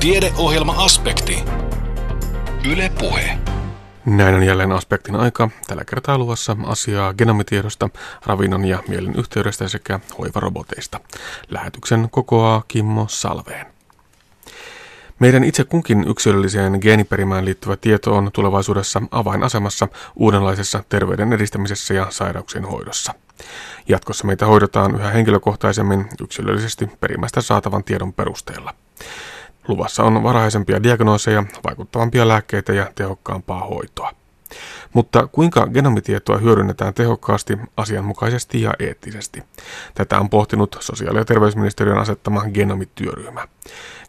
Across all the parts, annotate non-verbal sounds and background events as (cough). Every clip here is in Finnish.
Tiedeohjelma-aspekti. Yle Puhe. Näin on jälleen aspektin aika. Tällä kertaa luvassa asiaa genomitiedosta, ravinnon ja mielen yhteydestä sekä hoivaroboteista. Lähetyksen kokoaa Kimmo Salveen. Meidän itse kunkin yksilölliseen geeniperimään liittyvä tieto on tulevaisuudessa avainasemassa uudenlaisessa terveyden edistämisessä ja sairauksien hoidossa. Jatkossa meitä hoidetaan yhä henkilökohtaisemmin yksilöllisesti perimästä saatavan tiedon perusteella. Luvassa on varhaisempia diagnooseja, vaikuttavampia lääkkeitä ja tehokkaampaa hoitoa. Mutta kuinka genomitietoa hyödynnetään tehokkaasti, asianmukaisesti ja eettisesti? Tätä on pohtinut sosiaali- ja terveysministeriön asettama genomityöryhmä.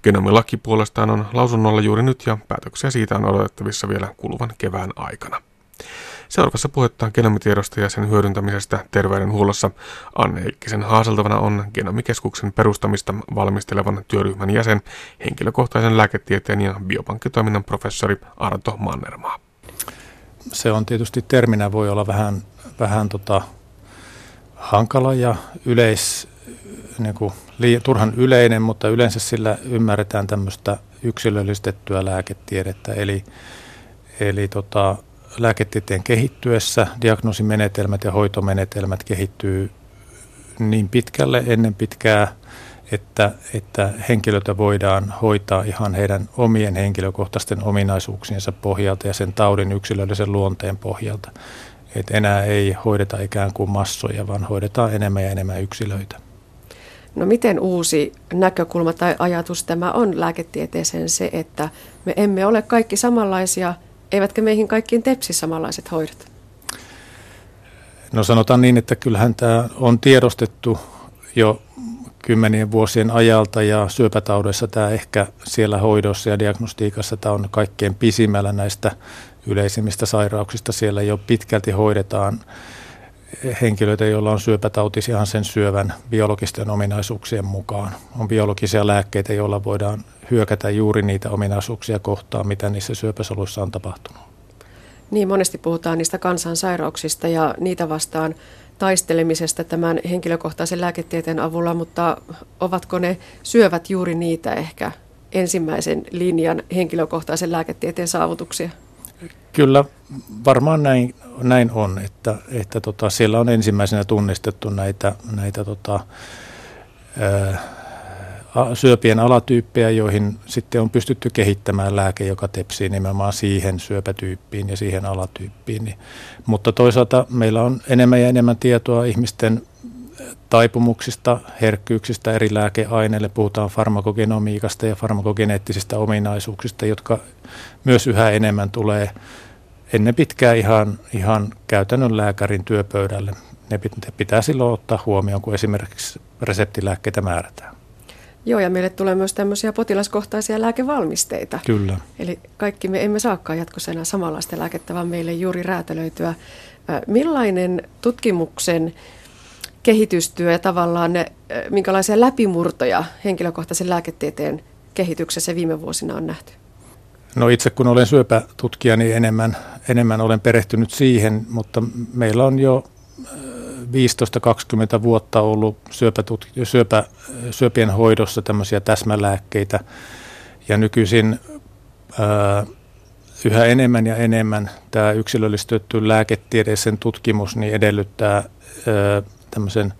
Genomilaki puolestaan on lausunnolla juuri nyt ja päätöksiä siitä on odotettavissa vielä kuluvan kevään aikana. Seuraavassa puhetta genomitiedosta ja sen hyödyntämisestä terveydenhuollossa. Anne Heikkisen haaseltavana on Genomikeskuksen perustamista valmistelevan työryhmän jäsen, henkilökohtaisen lääketieteen ja biopankkitoiminnan professori Arto Mannermaa. Se on tietysti terminä voi olla vähän, vähän tota, hankala ja yleis, niin kuin, liian, turhan yleinen, mutta yleensä sillä ymmärretään tämmöistä yksilöllistettyä lääketiedettä. Eli, eli tota, lääketieteen kehittyessä diagnoosimenetelmät ja hoitomenetelmät kehittyy niin pitkälle ennen pitkää, että, että henkilöitä voidaan hoitaa ihan heidän omien henkilökohtaisten ominaisuuksiensa pohjalta ja sen taudin yksilöllisen luonteen pohjalta. Et enää ei hoideta ikään kuin massoja, vaan hoidetaan enemmän ja enemmän yksilöitä. No miten uusi näkökulma tai ajatus tämä on lääketieteeseen se, että me emme ole kaikki samanlaisia – eivätkä meihin kaikkiin tepsi samanlaiset hoidot? No sanotaan niin, että kyllähän tämä on tiedostettu jo kymmenien vuosien ajalta ja syöpätaudeissa tämä ehkä siellä hoidossa ja diagnostiikassa tämä on kaikkein pisimmällä näistä yleisimmistä sairauksista. Siellä jo pitkälti hoidetaan henkilöitä, joilla on syöpätautis ihan sen syövän biologisten ominaisuuksien mukaan. On biologisia lääkkeitä, joilla voidaan hyökätä juuri niitä ominaisuuksia kohtaan, mitä niissä syöpäsoluissa on tapahtunut. Niin, monesti puhutaan niistä kansansairauksista ja niitä vastaan taistelemisesta tämän henkilökohtaisen lääketieteen avulla, mutta ovatko ne syövät juuri niitä ehkä ensimmäisen linjan henkilökohtaisen lääketieteen saavutuksia? Kyllä varmaan näin, näin on, että, että tota, siellä on ensimmäisenä tunnistettu näitä, näitä tota, ää, syöpien alatyyppejä, joihin sitten on pystytty kehittämään lääke, joka tepsii nimenomaan siihen syöpätyyppiin ja siihen alatyyppiin. Mutta toisaalta meillä on enemmän ja enemmän tietoa ihmisten taipumuksista, herkkyyksistä eri lääkeaineille. Puhutaan farmakogenomiikasta ja farmakogeneettisistä ominaisuuksista, jotka myös yhä enemmän tulee ennen pitkää ihan, ihan käytännön lääkärin työpöydälle. Ne pitää silloin ottaa huomioon, kun esimerkiksi reseptilääkkeitä määrätään. Joo, ja meille tulee myös tämmöisiä potilaskohtaisia lääkevalmisteita. Kyllä. Eli kaikki me emme saakaan jatkossa enää samanlaista lääkettä, vaan meille juuri räätälöityä. Millainen tutkimuksen kehitystyö ja tavallaan ne, minkälaisia läpimurtoja henkilökohtaisen lääketieteen kehityksessä viime vuosina on nähty? No itse kun olen syöpätutkija, niin enemmän, enemmän olen perehtynyt siihen, mutta meillä on jo 15-20 vuotta ollut syöpätut- syöpä, syöpien hoidossa tämmöisiä täsmälääkkeitä. Ja nykyisin ää, yhä enemmän ja enemmän tämä yksilöllistetty lääketieteisen tutkimus niin edellyttää ää, tämmöisen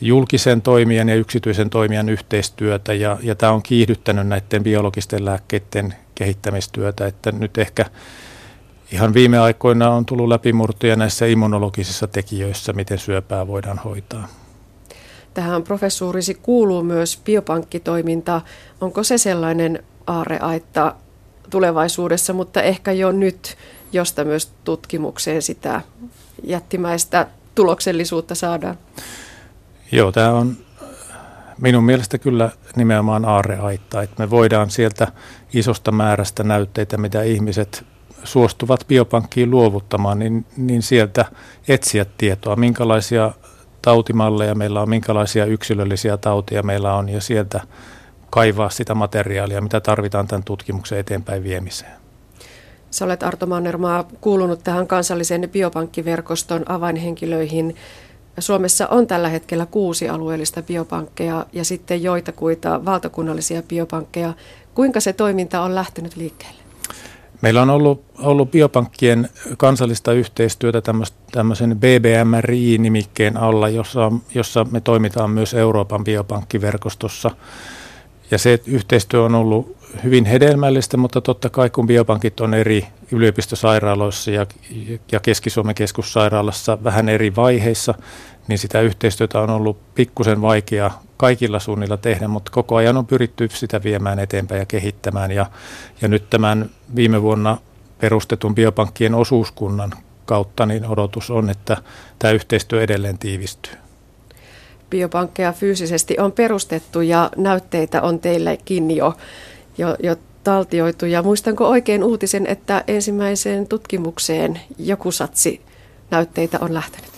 julkisen toimijan ja yksityisen toimijan yhteistyötä. Ja, ja tämä on kiihdyttänyt näiden biologisten lääkkeiden kehittämistyötä, että nyt ehkä ihan viime aikoina on tullut läpimurtoja näissä immunologisissa tekijöissä, miten syöpää voidaan hoitaa. Tähän professuurisi kuuluu myös biopankkitoiminta. Onko se sellainen aareaitta tulevaisuudessa, mutta ehkä jo nyt, josta myös tutkimukseen sitä jättimäistä tuloksellisuutta saadaan? Joo, tämä on minun mielestä kyllä nimenomaan aarreaitta, että me voidaan sieltä isosta määrästä näytteitä, mitä ihmiset suostuvat biopankkiin luovuttamaan, niin, niin sieltä etsiä tietoa, minkälaisia tautimalleja meillä on, minkälaisia yksilöllisiä tautia meillä on ja sieltä kaivaa sitä materiaalia, mitä tarvitaan tämän tutkimuksen eteenpäin viemiseen. Sä olet Arto Mannermaa kuulunut tähän kansallisen biopankkiverkoston avainhenkilöihin. Suomessa on tällä hetkellä kuusi alueellista biopankkeja ja sitten joitakuita valtakunnallisia biopankkeja. Kuinka se toiminta on lähtenyt liikkeelle? Meillä on ollut, ollut biopankkien kansallista yhteistyötä tämmöisen BBMRI-nimikkeen alla, jossa, jossa me toimitaan myös Euroopan biopankkiverkostossa. Ja se yhteistyö on ollut hyvin hedelmällistä, mutta totta kai kun biopankit on eri yliopistosairaaloissa ja, ja Keski-Suomen keskussairaalassa vähän eri vaiheissa, niin sitä yhteistyötä on ollut pikkusen vaikea kaikilla suunnilla tehdä, mutta koko ajan on pyritty sitä viemään eteenpäin ja kehittämään. Ja, ja nyt tämän viime vuonna perustetun biopankkien osuuskunnan kautta niin odotus on, että tämä yhteistyö edelleen tiivistyy. Biopankkeja fyysisesti on perustettu ja näytteitä on teillekin jo, jo, jo taltioitu. Ja muistanko oikein uutisen, että ensimmäiseen tutkimukseen joku satsi näytteitä on lähtenyt?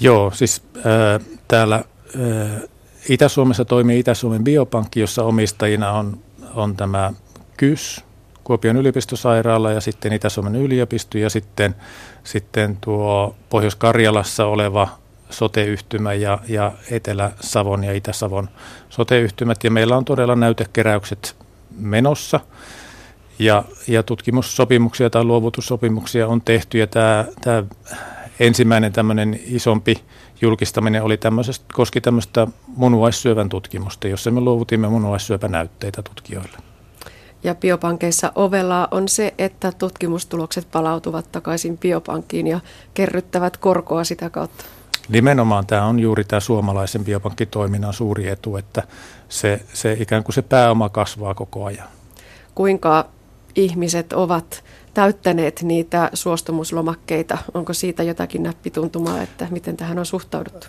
Joo, siis äh, täällä äh, Itä-Suomessa toimii Itä-Suomen biopankki, jossa omistajina on, on tämä KYS, Kuopion yliopistosairaala ja sitten Itä-Suomen yliopisto ja sitten, sitten tuo Pohjois-Karjalassa oleva soteyhtymä ja, ja Etelä-Savon ja Itä-Savon soteyhtymät. Ja meillä on todella näytekeräykset menossa ja, ja tutkimussopimuksia tai luovutussopimuksia on tehty ja tämä, tämä ensimmäinen tämmöinen isompi julkistaminen oli tämmöisestä, koski tämmöistä munuaissyövän tutkimusta, jossa me luovutimme munuaissyöpänäytteitä tutkijoille. Ja biopankeissa ovella on se, että tutkimustulokset palautuvat takaisin biopankkiin ja kerryttävät korkoa sitä kautta. Nimenomaan tämä on juuri tämä suomalaisen biopankkitoiminnan suuri etu, että se, se ikään kuin se pääoma kasvaa koko ajan. Kuinka ihmiset ovat täyttäneet niitä suostumuslomakkeita? Onko siitä jotakin näppituntumaa, että miten tähän on suhtauduttu?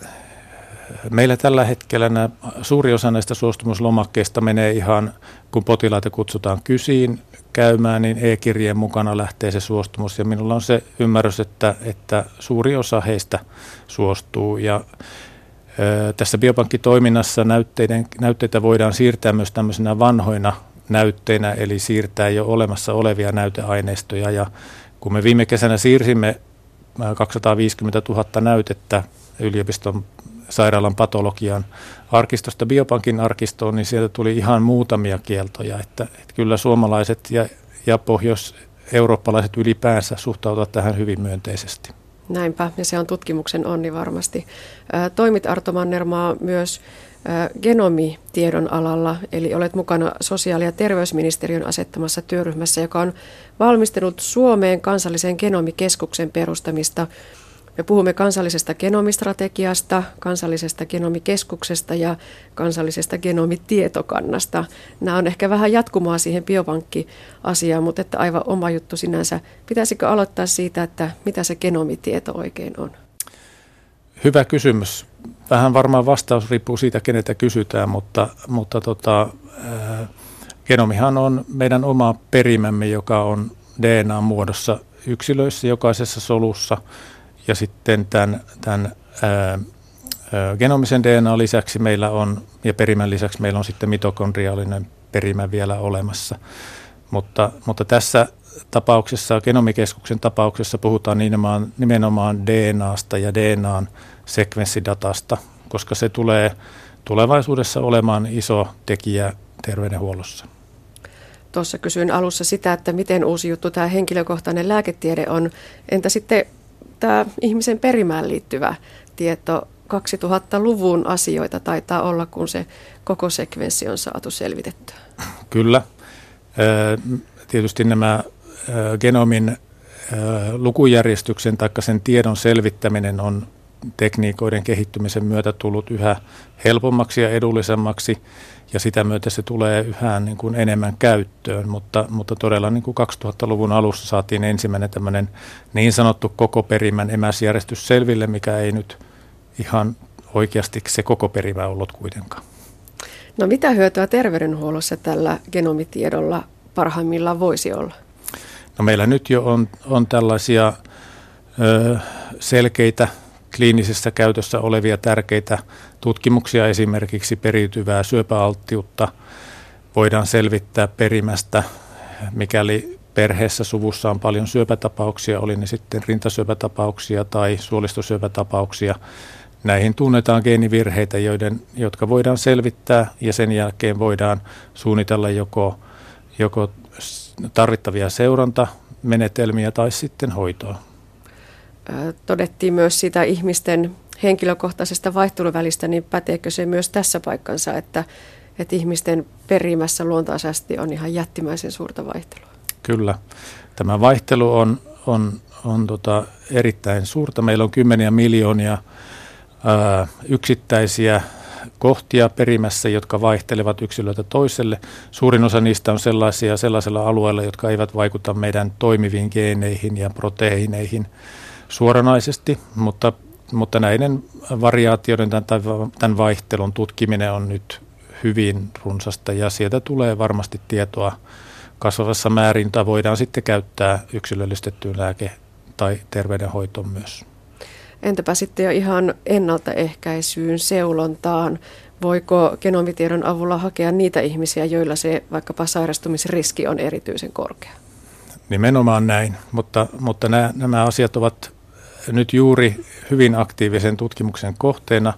Meillä tällä hetkellä nämä, suuri osa näistä suostumuslomakkeista menee ihan, kun potilaita kutsutaan kysiin käymään, niin e-kirjeen mukana lähtee se suostumus. Ja minulla on se ymmärrys, että, että suuri osa heistä suostuu. Ja ö, tässä biopankkitoiminnassa näytteiden, näytteitä voidaan siirtää myös tämmöisenä vanhoina näytteinä, eli siirtää jo olemassa olevia näyteaineistoja. Ja kun me viime kesänä siirsimme 250 000 näytettä yliopiston sairaalan patologian arkistosta biopankin arkistoon, niin sieltä tuli ihan muutamia kieltoja. Että, että kyllä suomalaiset ja, ja pohjois-eurooppalaiset ylipäänsä suhtautuvat tähän hyvin myönteisesti. Näinpä, ja se on tutkimuksen onni varmasti. Toimit Arto Mannermaa myös genomitiedon alalla, eli olet mukana sosiaali- ja terveysministeriön asettamassa työryhmässä, joka on valmistellut Suomeen kansallisen genomikeskuksen perustamista. Me puhumme kansallisesta genomistrategiasta, kansallisesta genomikeskuksesta ja kansallisesta genomitietokannasta. Nämä on ehkä vähän jatkumoa siihen biopankkiasiaan, mutta että aivan oma juttu sinänsä. Pitäisikö aloittaa siitä, että mitä se genomitieto oikein on? Hyvä kysymys vähän varmaan vastaus riippuu siitä, keneltä kysytään, mutta, mutta tota, genomihan on meidän oma perimämme, joka on DNA-muodossa yksilöissä jokaisessa solussa. Ja sitten tämän, tämän ää, genomisen DNA lisäksi meillä on, ja perimän lisäksi meillä on sitten mitokondriaalinen perimä vielä olemassa. Mutta, mutta tässä tapauksessa, genomikeskuksen tapauksessa puhutaan nimenomaan, nimenomaan DNAsta ja DNAn sekvenssidatasta, koska se tulee tulevaisuudessa olemaan iso tekijä terveydenhuollossa. Tuossa kysyin alussa sitä, että miten uusi juttu tämä henkilökohtainen lääketiede on. Entä sitten tämä ihmisen perimään liittyvä tieto? 2000-luvun asioita taitaa olla, kun se koko sekvenssi on saatu selvitettyä. Kyllä. Tietysti nämä genomin lukujärjestyksen tai sen tiedon selvittäminen on tekniikoiden kehittymisen myötä tullut yhä helpommaksi ja edullisemmaksi ja sitä myötä se tulee yhä niin kuin enemmän käyttöön, mutta, mutta todella niin kuin 2000-luvun alussa saatiin ensimmäinen tämmöinen niin sanottu koko perimän emäsjärjestys selville, mikä ei nyt ihan oikeasti se koko perimä ollut kuitenkaan. No mitä hyötyä terveydenhuollossa tällä genomitiedolla parhaimmillaan voisi olla? No meillä nyt jo on, on tällaisia ö, selkeitä kliinisessä käytössä olevia tärkeitä tutkimuksia, esimerkiksi periytyvää syöpäalttiutta voidaan selvittää perimästä, mikäli perheessä suvussa on paljon syöpätapauksia, oli ne sitten rintasyöpätapauksia tai suolistosyöpätapauksia. Näihin tunnetaan geenivirheitä, joiden, jotka voidaan selvittää ja sen jälkeen voidaan suunnitella joko joko tarvittavia seurantamenetelmiä tai sitten hoitoa. Todettiin myös sitä ihmisten henkilökohtaisesta vaihteluvälistä, niin päteekö se myös tässä paikkansa, että, että ihmisten perimässä luontaisesti on ihan jättimäisen suurta vaihtelua? Kyllä. Tämä vaihtelu on, on, on tota erittäin suurta. Meillä on kymmeniä miljoonia ää, yksittäisiä kohtia perimässä, jotka vaihtelevat yksilöltä toiselle. Suurin osa niistä on sellaisia sellaisella alueella, jotka eivät vaikuta meidän toimiviin geeneihin ja proteiineihin suoranaisesti, mutta, mutta näiden variaatioiden tai tämän vaihtelun tutkiminen on nyt hyvin runsasta ja sieltä tulee varmasti tietoa kasvavassa määrin, jota voidaan sitten käyttää yksilöllistettyyn lääke- tai terveydenhoitoon myös. Entäpä sitten jo ihan ennaltaehkäisyyn, seulontaan? Voiko genomitiedon avulla hakea niitä ihmisiä, joilla se vaikkapa sairastumisriski on erityisen korkea? Nimenomaan näin, mutta, mutta nämä, nämä asiat ovat nyt juuri hyvin aktiivisen tutkimuksen kohteena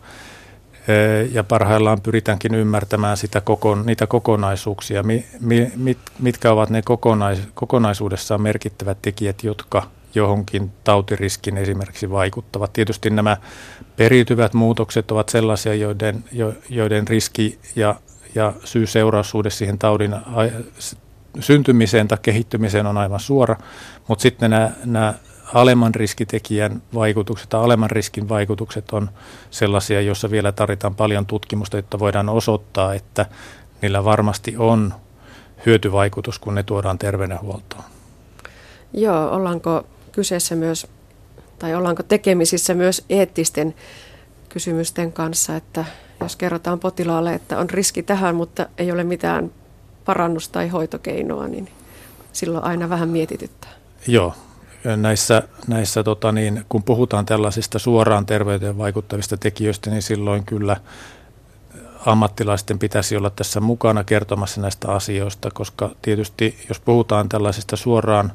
ja parhaillaan pyritäänkin ymmärtämään sitä kokon, niitä kokonaisuuksia, mi, mi, mit, mitkä ovat ne kokonais, kokonaisuudessaan merkittävät tekijät, jotka johonkin tautiriskin esimerkiksi vaikuttavat. Tietysti nämä periytyvät muutokset ovat sellaisia, joiden, jo, joiden riski ja, ja syy-seuraussuhde siihen taudin syntymiseen tai kehittymiseen on aivan suora, mutta sitten nämä, nämä alemman riskitekijän vaikutukset tai alemman riskin vaikutukset on sellaisia, joissa vielä tarvitaan paljon tutkimusta, jotta voidaan osoittaa, että niillä varmasti on hyötyvaikutus, kun ne tuodaan terveydenhuoltoon. Joo, ollaanko kyseessä myös, tai ollaanko tekemisissä myös eettisten kysymysten kanssa, että jos kerrotaan potilaalle, että on riski tähän, mutta ei ole mitään parannus- tai hoitokeinoa, niin silloin aina vähän mietityttää. Joo, näissä, näissä tota niin, kun puhutaan tällaisista suoraan terveyteen vaikuttavista tekijöistä, niin silloin kyllä ammattilaisten pitäisi olla tässä mukana kertomassa näistä asioista, koska tietysti jos puhutaan tällaisista suoraan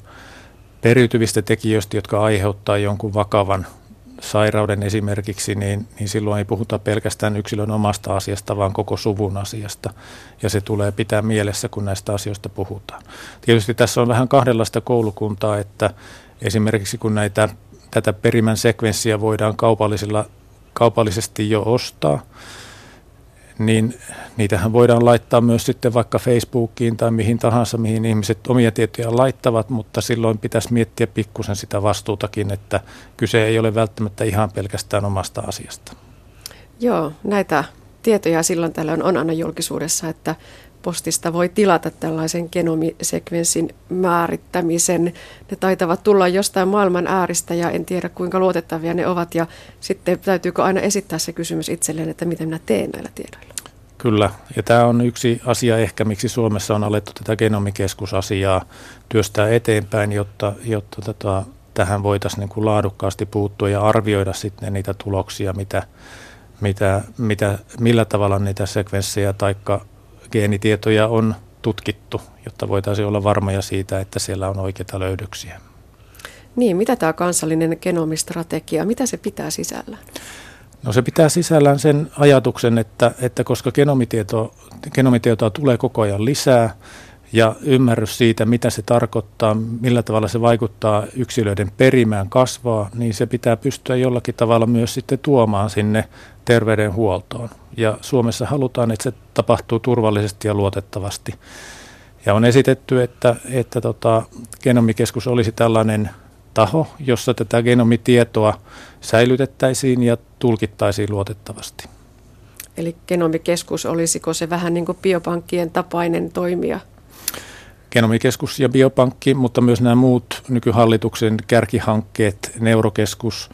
periytyvistä tekijöistä, jotka aiheuttaa jonkun vakavan sairauden esimerkiksi, niin, niin silloin ei puhuta pelkästään yksilön omasta asiasta, vaan koko suvun asiasta. Ja se tulee pitää mielessä, kun näistä asioista puhutaan. Tietysti tässä on vähän kahdenlaista koulukuntaa, että esimerkiksi kun näitä, tätä perimän sekvenssiä voidaan kaupallisilla, kaupallisesti jo ostaa, niin niitähän voidaan laittaa myös sitten vaikka Facebookiin tai mihin tahansa, mihin ihmiset omia tietoja laittavat, mutta silloin pitäisi miettiä pikkusen sitä vastuutakin, että kyse ei ole välttämättä ihan pelkästään omasta asiasta. Joo, näitä tietoja silloin tällöin on aina julkisuudessa, että postista voi tilata tällaisen genomisekvenssin määrittämisen. Ne taitavat tulla jostain maailman ääristä ja en tiedä kuinka luotettavia ne ovat. Ja sitten täytyykö aina esittää se kysymys itselleen, että miten minä teen näillä tiedoilla. Kyllä, ja tämä on yksi asia ehkä, miksi Suomessa on alettu tätä genomikeskusasiaa työstää eteenpäin, jotta, jotta tota, tähän voitaisiin niin kuin laadukkaasti puuttua ja arvioida sitten niitä tuloksia, mitä, mitä, mitä, millä tavalla niitä sekvenssejä tai geenitietoja on tutkittu, jotta voitaisiin olla varmoja siitä, että siellä on oikeita löydöksiä. Niin, mitä tämä kansallinen genomistrategia, mitä se pitää sisällään? No se pitää sisällään sen ajatuksen, että, että koska genomitieto, genomitietoa tulee koko ajan lisää ja ymmärrys siitä, mitä se tarkoittaa, millä tavalla se vaikuttaa yksilöiden perimään kasvaa, niin se pitää pystyä jollakin tavalla myös sitten tuomaan sinne terveydenhuoltoon. Ja Suomessa halutaan, että se tapahtuu turvallisesti ja luotettavasti. Ja on esitetty, että, että tota, genomikeskus olisi tällainen taho, jossa tätä genomitietoa säilytettäisiin ja tulkittaisiin luotettavasti. Eli genomikeskus, olisiko se vähän niin kuin biopankkien tapainen toimija? Genomikeskus ja biopankki, mutta myös nämä muut nykyhallituksen kärkihankkeet, neurokeskus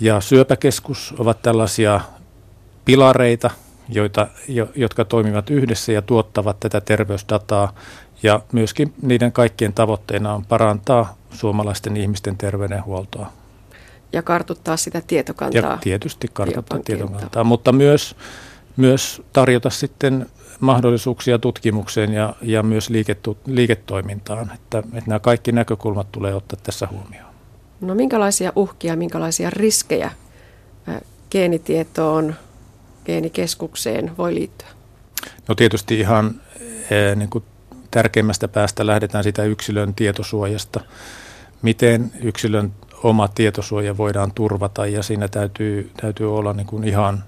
ja syöpäkeskus ovat tällaisia pilareita, joita, jo, jotka toimivat yhdessä ja tuottavat tätä terveysdataa. Ja myöskin niiden kaikkien tavoitteena on parantaa suomalaisten ihmisten terveydenhuoltoa. Ja kartuttaa sitä tietokantaa. Ja tietysti kartuttaa tietokantaa, mutta myös, myös tarjota sitten mahdollisuuksia tutkimukseen ja, ja myös liiketu, liiketoimintaan, että, että nämä kaikki näkökulmat tulee ottaa tässä huomioon. No minkälaisia uhkia, minkälaisia riskejä geenitietoon, geenikeskukseen voi liittyä? No tietysti ihan niin kuin tärkeimmästä päästä lähdetään sitä yksilön tietosuojasta. Miten yksilön oma tietosuoja voidaan turvata ja siinä täytyy, täytyy olla niin kuin ihan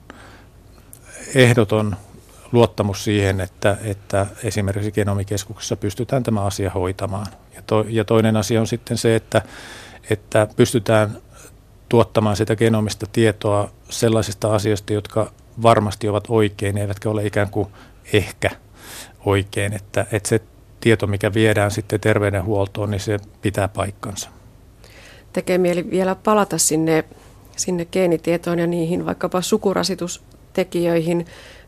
ehdoton luottamus siihen, että, että esimerkiksi genomikeskuksessa pystytään tämä asia hoitamaan. Ja, to, ja toinen asia on sitten se, että, että pystytään tuottamaan sitä genomista tietoa sellaisista asioista, jotka varmasti ovat oikein, eivätkä ole ikään kuin ehkä oikein, että, että se tieto, mikä viedään sitten terveydenhuoltoon, niin se pitää paikkansa. Tekee mieli vielä palata sinne, sinne geenitietoon ja niihin vaikkapa sukurasitustekijöihin.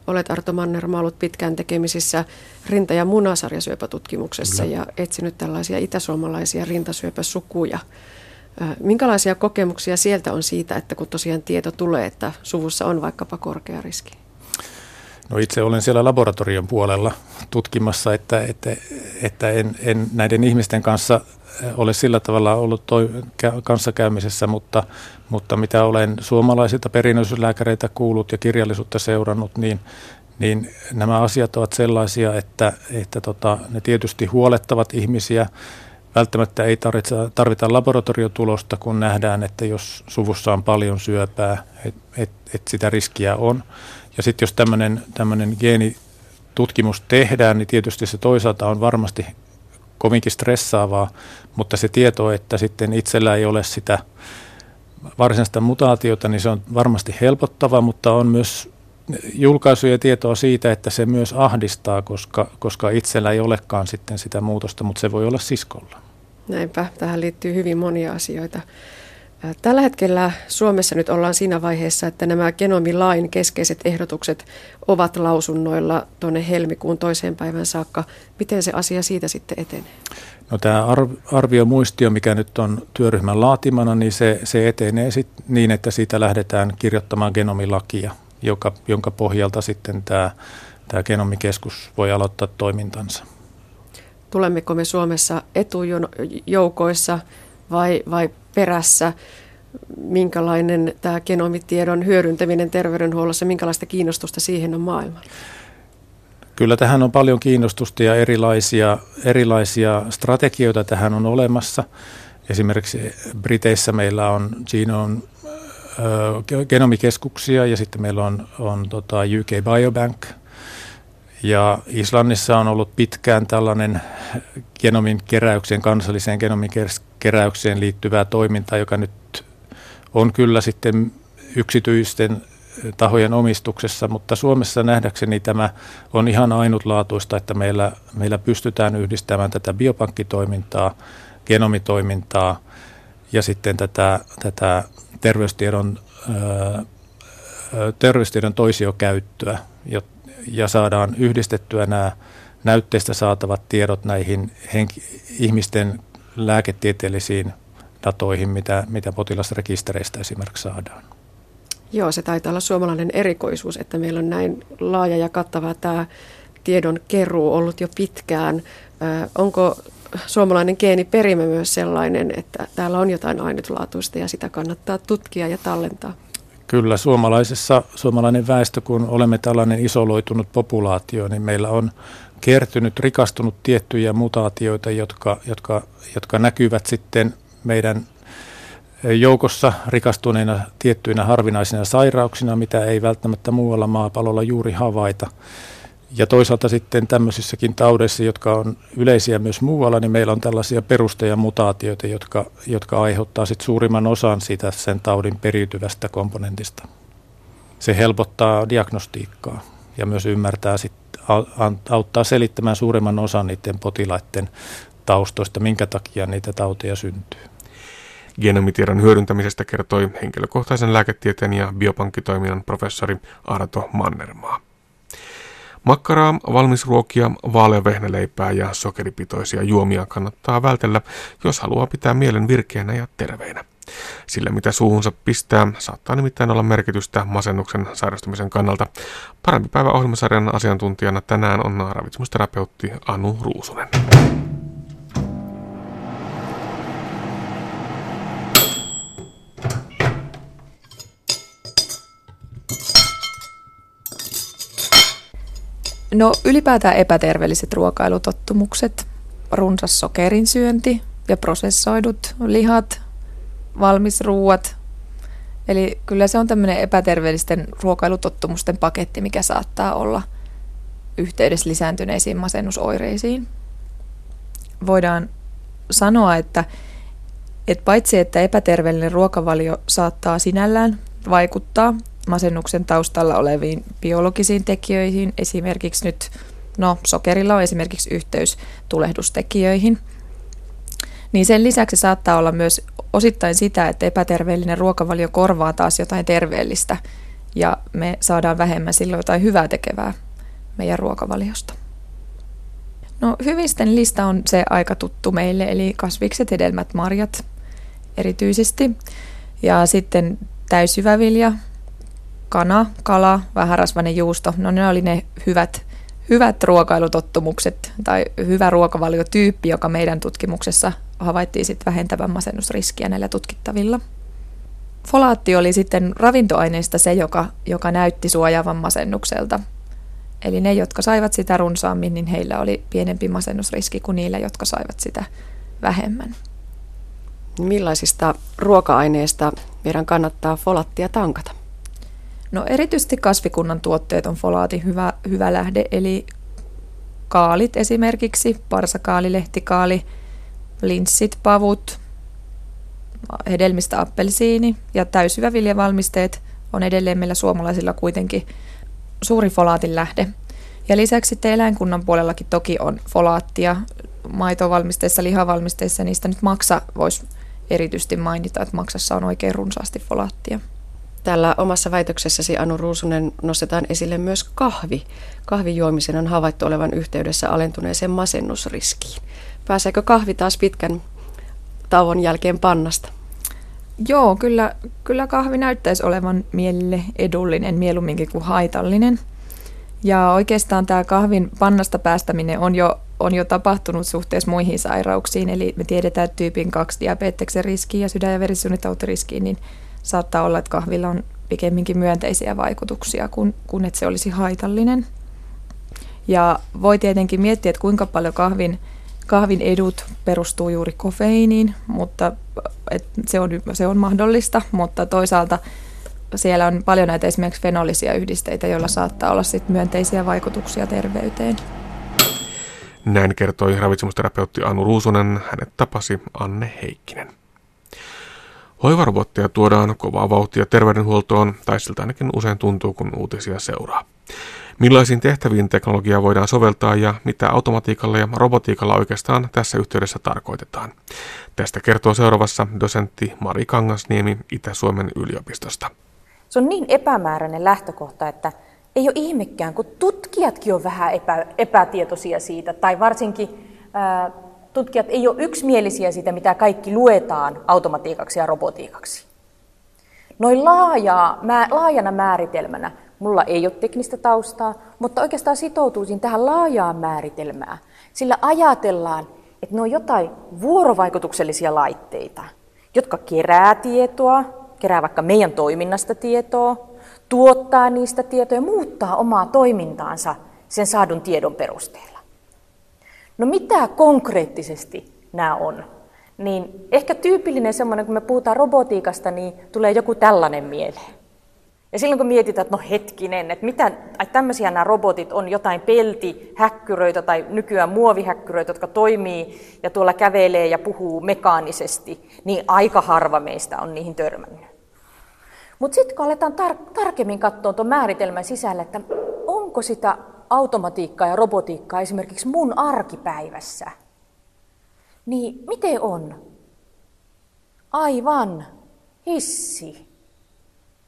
Olet Arto Mannerma ollut pitkään tekemisissä rinta- ja munasarjasyöpätutkimuksessa Kyllä. ja etsinyt tällaisia itäsuomalaisia rintasyöpäsukuja. Minkälaisia kokemuksia sieltä on siitä, että kun tosiaan tieto tulee, että suvussa on vaikkapa korkea riski? No itse olen siellä laboratorion puolella tutkimassa, että, että, että en, en näiden ihmisten kanssa ole sillä tavalla ollut toi, kanssakäymisessä, mutta, mutta mitä olen suomalaisilta perinnöllisyyslääkäreitä kuullut ja kirjallisuutta seurannut, niin, niin nämä asiat ovat sellaisia, että, että tota, ne tietysti huolettavat ihmisiä. Välttämättä ei tarvita, tarvita laboratoriotulosta, kun nähdään, että jos suvussa on paljon syöpää, että et, et sitä riskiä on. Ja sitten jos tämmöinen geenitutkimus tehdään, niin tietysti se toisaalta on varmasti kovinkin stressaavaa, mutta se tieto, että sitten itsellä ei ole sitä varsinaista mutaatiota, niin se on varmasti helpottava, mutta on myös julkaisuja tietoa siitä, että se myös ahdistaa, koska, koska itsellä ei olekaan sitten sitä muutosta, mutta se voi olla siskolla. Näinpä, tähän liittyy hyvin monia asioita. Tällä hetkellä Suomessa nyt ollaan siinä vaiheessa, että nämä genomilain keskeiset ehdotukset ovat lausunnoilla tuonne helmikuun toiseen päivän saakka. Miten se asia siitä sitten etenee? No tämä arviomuistio, mikä nyt on työryhmän laatimana, niin se, se etenee sit niin, että siitä lähdetään kirjoittamaan genomilakia, joka, jonka pohjalta sitten tämä, tämä genomikeskus voi aloittaa toimintansa. Tulemmeko me Suomessa etujoukoissa vai, vai perässä? Minkälainen tämä genomitiedon hyödyntäminen terveydenhuollossa, minkälaista kiinnostusta siihen on maailmalla? Kyllä tähän on paljon kiinnostusta ja erilaisia, erilaisia strategioita tähän on olemassa. Esimerkiksi Briteissä meillä on genome, genomikeskuksia ja sitten meillä on, on tota UK Biobank. Ja Islannissa on ollut pitkään tällainen genomin keräykseen, kansalliseen genomin keräykseen liittyvää toimintaa, joka nyt on kyllä sitten yksityisten tahojen omistuksessa, mutta Suomessa nähdäkseni tämä on ihan ainutlaatuista, että meillä, meillä pystytään yhdistämään tätä biopankkitoimintaa, genomitoimintaa ja sitten tätä, tätä terveystiedon, terveystiedon toisiokäyttöä ja, ja saadaan yhdistettyä nämä näytteistä saatavat tiedot näihin henki, ihmisten lääketieteellisiin datoihin, mitä, mitä potilasrekistereistä esimerkiksi saadaan. Joo, se taitaa olla suomalainen erikoisuus, että meillä on näin laaja ja kattava tämä tiedon keruu ollut jo pitkään. onko suomalainen geeniperimä myös sellainen, että täällä on jotain ainutlaatuista ja sitä kannattaa tutkia ja tallentaa? Kyllä, suomalaisessa, suomalainen väestö, kun olemme tällainen isoloitunut populaatio, niin meillä on kertynyt, rikastunut tiettyjä mutaatioita, jotka, jotka, jotka näkyvät sitten meidän joukossa rikastuneina tiettyinä harvinaisina sairauksina, mitä ei välttämättä muualla maapallolla juuri havaita. Ja toisaalta sitten tämmöisissäkin taudeissa, jotka on yleisiä myös muualla, niin meillä on tällaisia perustajamutaatioita, jotka, jotka aiheuttaa sitten suurimman osan siitä sen taudin periytyvästä komponentista. Se helpottaa diagnostiikkaa ja myös ymmärtää sit, auttaa selittämään suurimman osan niiden potilaiden taustoista, minkä takia niitä tauteja syntyy. Genomitiedon hyödyntämisestä kertoi henkilökohtaisen lääketieteen ja biopankkitoiminnan professori Arto Mannermaa. Makkaraa, valmisruokia, vaaleavehnäleipää ja sokeripitoisia juomia kannattaa vältellä, jos haluaa pitää mielen virkeänä ja terveinä. Sillä mitä suuhunsa pistää, saattaa nimittäin olla merkitystä masennuksen sairastumisen kannalta. Parempi päivä ohjelmasarjan asiantuntijana tänään on ravitsemusterapeutti Anu Ruusunen. No ylipäätään epäterveelliset ruokailutottumukset, runsas sokerin syönti ja prosessoidut lihat, valmisruuat. Eli kyllä se on tämmöinen epäterveellisten ruokailutottumusten paketti, mikä saattaa olla yhteydessä lisääntyneisiin masennusoireisiin. Voidaan sanoa, että, että paitsi että epäterveellinen ruokavalio saattaa sinällään vaikuttaa masennuksen taustalla oleviin biologisiin tekijöihin, esimerkiksi nyt, no sokerilla on esimerkiksi yhteys tulehdustekijöihin, niin sen lisäksi saattaa olla myös osittain sitä, että epäterveellinen ruokavalio korvaa taas jotain terveellistä ja me saadaan vähemmän silloin jotain hyvää tekevää meidän ruokavaliosta. No hyvisten lista on se aika tuttu meille, eli kasvikset, hedelmät, marjat erityisesti. Ja sitten täysjyvävilja, kana, kala, vähärasvainen juusto. No ne oli ne hyvät, hyvät ruokailutottumukset tai hyvä ruokavaliotyyppi, joka meidän tutkimuksessa havaittiin sitten vähentävän masennusriskiä näillä tutkittavilla. Folaatti oli sitten ravintoaineista se, joka, joka näytti suojaavan masennukselta. Eli ne, jotka saivat sitä runsaammin, niin heillä oli pienempi masennusriski kuin niillä, jotka saivat sitä vähemmän. Millaisista ruoka-aineista meidän kannattaa folattia tankata? No erityisesti kasvikunnan tuotteet on folaatin hyvä, hyvä lähde, eli kaalit esimerkiksi, parsakaali, lehtikaali, linssit, pavut, hedelmistä appelsiini ja täysjyväviljavalmisteet on edelleen meillä suomalaisilla kuitenkin suuri folaatin lähde. Ja lisäksi sitten eläinkunnan puolellakin toki on folaattia maitovalmisteissa, lihavalmisteissa, niistä nyt maksa voisi erityisesti mainita, että maksassa on oikein runsaasti folaattia. Täällä omassa väitöksessäsi Anu Ruusunen nostetaan esille myös kahvi. Kahvijuomisen on havaittu olevan yhteydessä alentuneeseen masennusriskiin. Pääseekö kahvi taas pitkän tauon jälkeen pannasta? Joo, kyllä, kyllä kahvi näyttäisi olevan mielelle edullinen mieluumminkin kuin haitallinen. Ja oikeastaan tämä kahvin pannasta päästäminen on jo, on jo tapahtunut suhteessa muihin sairauksiin. Eli me tiedetään, tyypin 2 diabeteksen riskiin ja sydän- ja verisuonitautiriskiin, niin saattaa olla, että kahvilla on pikemminkin myönteisiä vaikutuksia kuin, kuin että se olisi haitallinen. Ja voi tietenkin miettiä, että kuinka paljon kahvin, kahvin edut perustuu juuri kofeiiniin, mutta se, on, se on mahdollista, mutta toisaalta siellä on paljon näitä esimerkiksi fenolisia yhdisteitä, joilla saattaa olla sit myönteisiä vaikutuksia terveyteen. Näin kertoi ravitsemusterapeutti Anu Ruusunen. Hänet tapasi Anne Heikkinen. Hoivarobotteja tuodaan kovaa vauhtia terveydenhuoltoon, tai siltä ainakin usein tuntuu, kun uutisia seuraa. Millaisiin tehtäviin teknologiaa voidaan soveltaa ja mitä automatiikalla ja robotiikalla oikeastaan tässä yhteydessä tarkoitetaan? Tästä kertoo seuraavassa dosentti Mari Kangasniemi Itä-Suomen yliopistosta. Se on niin epämääräinen lähtökohta, että ei ole ihmekään, kun tutkijatkin on vähän epä, epätietoisia siitä, tai varsinkin ää, tutkijat ei ole yksimielisiä siitä, mitä kaikki luetaan automatiikaksi ja robotiikaksi. Noin laajaa, mä, laajana määritelmänä, mulla ei ole teknistä taustaa, mutta oikeastaan sitoutuisin tähän laajaan määritelmään. Sillä ajatellaan, että ne on jotain vuorovaikutuksellisia laitteita, jotka kerää tietoa, kerää vaikka meidän toiminnasta tietoa, tuottaa niistä tietoja ja muuttaa omaa toimintaansa sen saadun tiedon perusteella. No mitä konkreettisesti nämä on? Niin ehkä tyypillinen semmoinen, kun me puhutaan robotiikasta, niin tulee joku tällainen mieleen. Ja silloin kun mietitään, että no hetkinen, että mitä, että tämmöisiä nämä robotit on, jotain peltihäkkyröitä tai nykyään muovihäkkyröitä, jotka toimii ja tuolla kävelee ja puhuu mekaanisesti, niin aika harva meistä on niihin törmännyt. Mutta sitten kun aletaan tar- tarkemmin katsoa tuon määritelmän sisällä, että onko sitä automatiikkaa ja robotiikkaa esimerkiksi mun arkipäivässä, niin miten on? Aivan, hissi.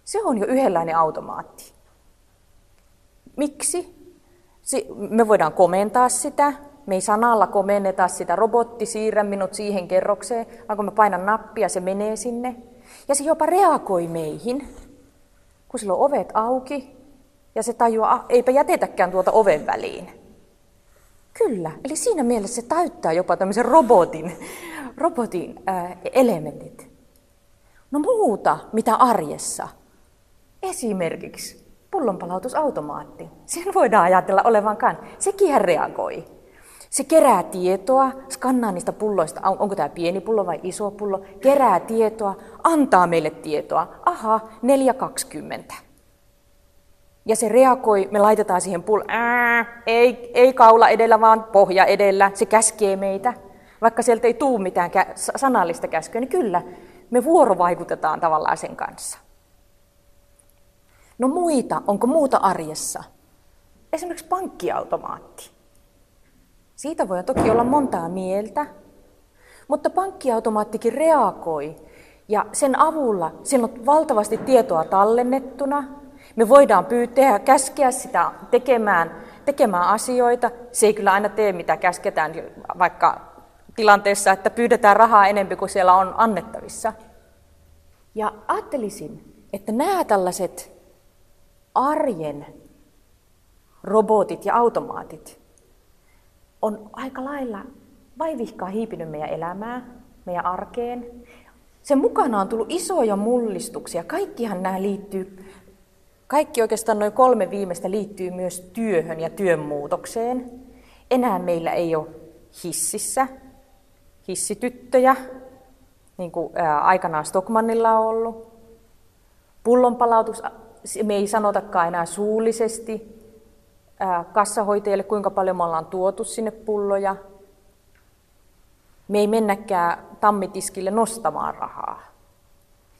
Se on jo yhdenlainen automaatti. Miksi? Me voidaan komentaa sitä. Me ei sanalla komenneta sitä, robotti siirrä minut siihen kerrokseen, vaan kun mä painan nappia, se menee sinne. Ja se jopa reagoi meihin, kun sillä on ovet auki ja se tajuaa, eipä jätetäkään tuota oven väliin. Kyllä, eli siinä mielessä se täyttää jopa tämmöisen robotin, (laughs) robotin ää, elementit. No muuta, mitä arjessa. Esimerkiksi pullonpalautusautomaatti. Sen voidaan ajatella olevankaan. Sekin reagoi. Se kerää tietoa, skannaa niistä pulloista, onko tämä pieni pullo vai iso pullo, kerää tietoa, antaa meille tietoa. Aha, 420. Ja se reagoi, me laitetaan siihen pullo, ää, ei, ei kaula edellä, vaan pohja edellä. Se käskee meitä. Vaikka sieltä ei tule mitään sanallista käskyä, niin kyllä, me vuorovaikutetaan tavallaan sen kanssa. No muita, onko muuta arjessa? Esimerkiksi pankkiautomaatti. Siitä voi toki olla montaa mieltä, mutta pankkiautomaattikin reagoi ja sen avulla siinä on valtavasti tietoa tallennettuna. Me voidaan pyytää, käskeä sitä tekemään, tekemään asioita. Se ei kyllä aina tee mitä käsketään, vaikka tilanteessa, että pyydetään rahaa enemmän kuin siellä on annettavissa. Ja ajattelisin, että nämä tällaiset arjen robotit ja automaatit on aika lailla vaivihkaa hiipinyt meidän elämää, meidän arkeen. Sen mukana on tullut isoja mullistuksia. Kaikkihan nämä liittyy, kaikki oikeastaan noin kolme viimeistä liittyy myös työhön ja työn muutokseen. Enää meillä ei ole hississä hissityttöjä, niin kuin aikanaan Stockmannilla on ollut. Pullonpalautus, me ei sanotakaan enää suullisesti kassahoitajille, kuinka paljon me ollaan tuotu sinne pulloja. Me ei mennäkään tammitiskille nostamaan rahaa.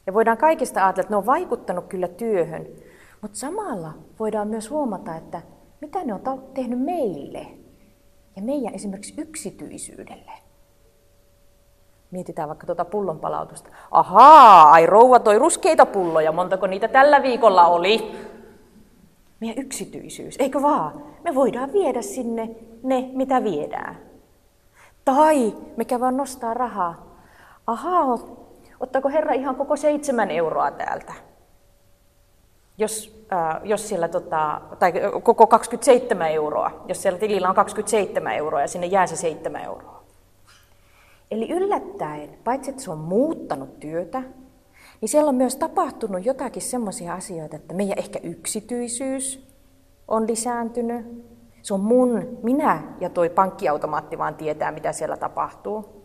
Ja voidaan kaikista ajatella, että ne on vaikuttanut kyllä työhön, mutta samalla voidaan myös huomata, että mitä ne on tehnyt meille ja meidän esimerkiksi yksityisyydelle. Mietitään vaikka tuota pullonpalautusta. Ahaa, ai rouva toi ruskeita pulloja, montako niitä tällä viikolla oli? Meidän yksityisyys, eikö vaan? Me voidaan viedä sinne ne, mitä viedään. Tai me käydään nostaa rahaa. Ahaa, ottaako Herra ihan koko seitsemän euroa täältä? Jos, äh, jos siellä, tota, tai koko 27 euroa, jos siellä tilillä on 27 euroa ja sinne jää se 7 euroa. Eli yllättäen, paitsi että se on muuttanut työtä, niin siellä on myös tapahtunut jotakin semmoisia asioita, että meidän ehkä yksityisyys on lisääntynyt. Se on mun, minä ja toi pankkiautomaatti vaan tietää, mitä siellä tapahtuu.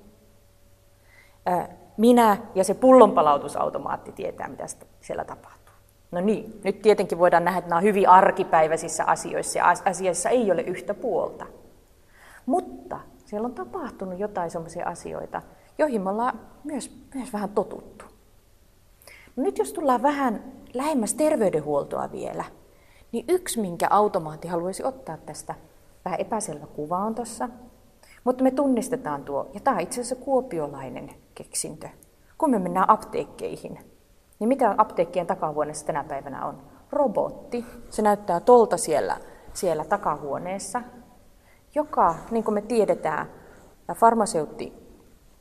Minä ja se pullonpalautusautomaatti tietää, mitä siellä tapahtuu. No niin, nyt tietenkin voidaan nähdä, että nämä on hyvin arkipäiväisissä asioissa ja asiassa ei ole yhtä puolta. Mutta siellä on tapahtunut jotain sellaisia asioita, joihin me ollaan myös, myös vähän totuttu. No nyt jos tullaan vähän lähemmäs terveydenhuoltoa vielä, niin yksi, minkä automaatti haluaisi ottaa tästä, vähän epäselvä kuva on tuossa, mutta me tunnistetaan tuo, ja tämä on itse asiassa kuopiolainen keksintö. Kun me mennään apteekkeihin, niin mitä apteekkien takahuoneessa tänä päivänä on? Robotti. Se näyttää tolta siellä, siellä takahuoneessa joka, niin kuin me tiedetään, farmaseutti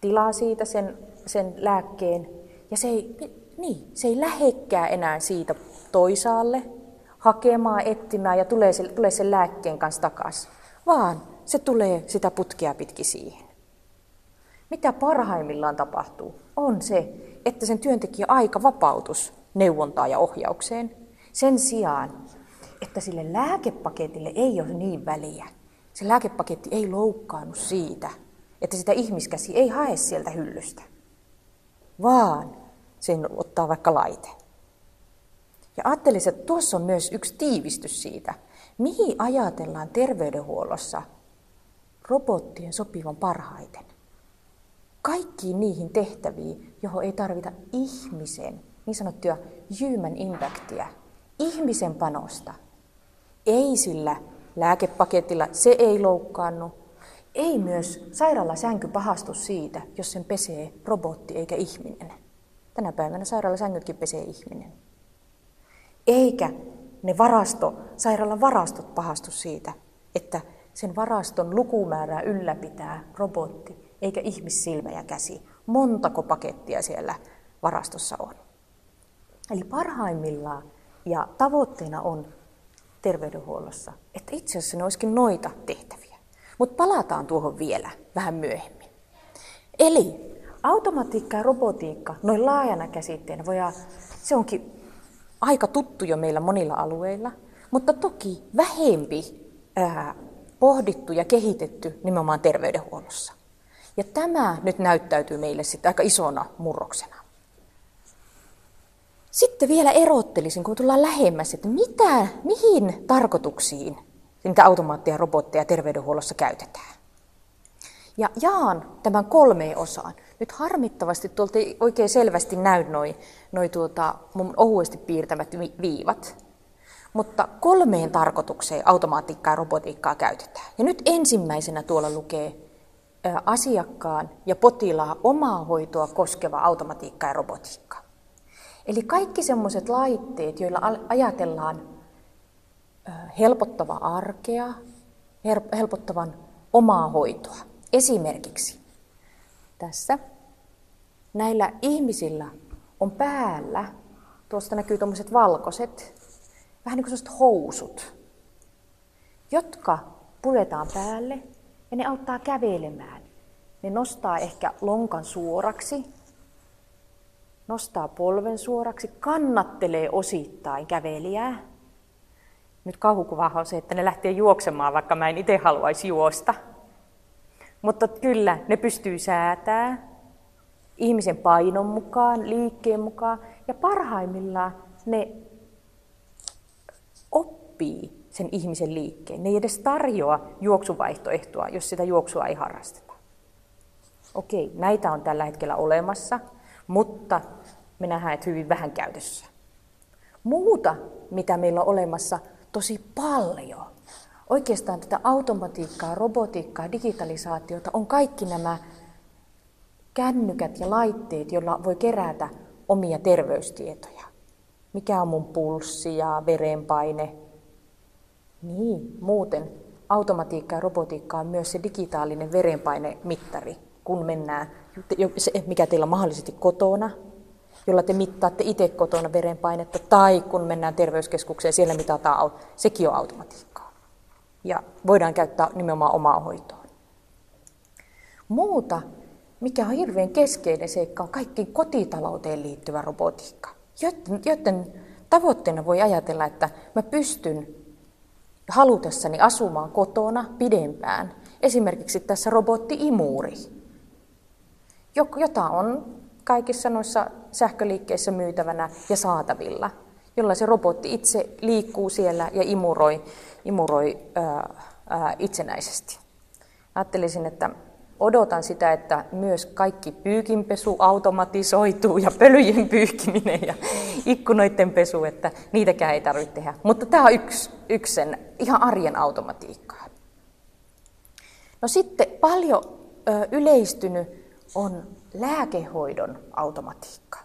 tilaa siitä sen, sen lääkkeen, ja se ei, niin, se ei lähekkää enää siitä toisaalle hakemaan, etsimään ja tulee, se, tulee sen lääkkeen kanssa takaisin, vaan se tulee sitä putkea pitki siihen. Mitä parhaimmillaan tapahtuu, on se, että sen työntekijä aika vapautus neuvontaa ja ohjaukseen, sen sijaan, että sille lääkepaketille ei ole niin väliä, se lääkepaketti ei loukkaannut siitä, että sitä ihmiskäsi ei hae sieltä hyllystä, vaan sen ottaa vaikka laite. Ja ajattelisin, että tuossa on myös yksi tiivistys siitä, mihin ajatellaan terveydenhuollossa robottien sopivan parhaiten. Kaikkiin niihin tehtäviin, johon ei tarvita ihmisen, niin sanottuja human impactia, ihmisen panosta. Ei sillä lääkepaketilla, se ei loukkaannu. Ei myös sairaalasänky pahastu siitä, jos sen pesee robotti eikä ihminen. Tänä päivänä sairaalasängytkin pesee ihminen. Eikä ne varasto, sairaalan varastot pahastu siitä, että sen varaston lukumäärää ylläpitää robotti eikä ihmissilmä ja käsi. Montako pakettia siellä varastossa on. Eli parhaimmillaan ja tavoitteena on terveydenhuollossa, että itse asiassa ne olisikin noita tehtäviä. Mutta palataan tuohon vielä vähän myöhemmin. Eli automatiikka ja robotiikka noin laajana käsitteenä voi se onkin aika tuttu jo meillä monilla alueilla, mutta toki vähempi ää, pohdittu ja kehitetty nimenomaan terveydenhuollossa. Ja tämä nyt näyttäytyy meille sitten aika isona murroksena. Sitten vielä erottelisin, kun tullaan lähemmäs, että mitä, mihin tarkoituksiin niitä automaatteja ja robotteja terveydenhuollossa käytetään. Ja jaan tämän kolmeen osaan. Nyt harmittavasti tuolta ei oikein selvästi näy noin noi tuota, mun ohuesti piirtämät viivat. Mutta kolmeen tarkoitukseen automaattiikkaa ja robotiikkaa käytetään. Ja nyt ensimmäisenä tuolla lukee asiakkaan ja potilaan omaa hoitoa koskeva automatiikka ja robotiikka. Eli kaikki semmoiset laitteet, joilla ajatellaan helpottava arkea, helpottavan omaa hoitoa. Esimerkiksi tässä näillä ihmisillä on päällä, tuosta näkyy tuommoiset valkoiset, vähän niin kuin housut, jotka puretaan päälle ja ne auttaa kävelemään. Ne nostaa ehkä lonkan suoraksi, nostaa polven suoraksi, kannattelee osittain kävelijää. Nyt kauhukuva on se, että ne lähtee juoksemaan, vaikka mä en itse haluaisi juosta. Mutta kyllä, ne pystyy säätää ihmisen painon mukaan, liikkeen mukaan ja parhaimmillaan ne oppii sen ihmisen liikkeen. Ne ei edes tarjoa juoksuvaihtoehtoa, jos sitä juoksua ei harrasteta. Okei, näitä on tällä hetkellä olemassa, mutta me nähdään, että hyvin vähän käytössä. Muuta, mitä meillä on olemassa, tosi paljon. Oikeastaan tätä automatiikkaa, robotiikkaa, digitalisaatiota on kaikki nämä kännykät ja laitteet, joilla voi kerätä omia terveystietoja. Mikä on mun pulssi ja verenpaine. Niin, muuten automatiikka ja robotiikka on myös se digitaalinen verenpainemittari, kun mennään, se, mikä teillä on mahdollisesti kotona, jolla te mittaatte itse kotona verenpainetta, tai kun mennään terveyskeskukseen, siellä mitataan, sekin on automatiikkaa. Ja voidaan käyttää nimenomaan omaa hoitoon. Muuta, mikä on hirveän keskeinen seikka, on kaikki kotitalouteen liittyvä robotiikka, joten tavoitteena voi ajatella, että mä pystyn halutessani asumaan kotona pidempään, esimerkiksi tässä robotti-imuuri, jota on kaikissa noissa sähköliikkeissä myytävänä ja saatavilla, jolla se robotti itse liikkuu siellä ja imuroi, imuroi ää, ää, itsenäisesti. Ajattelisin, että odotan sitä, että myös kaikki pyykinpesu automatisoituu ja pölyjen pyyhkiminen ja ikkunoiden pesu, että niitäkään ei tarvitse tehdä. Mutta tämä on yksi, yksi sen ihan arjen automatiikkaa. No sitten paljon yleistynyt on lääkehoidon automatiikka.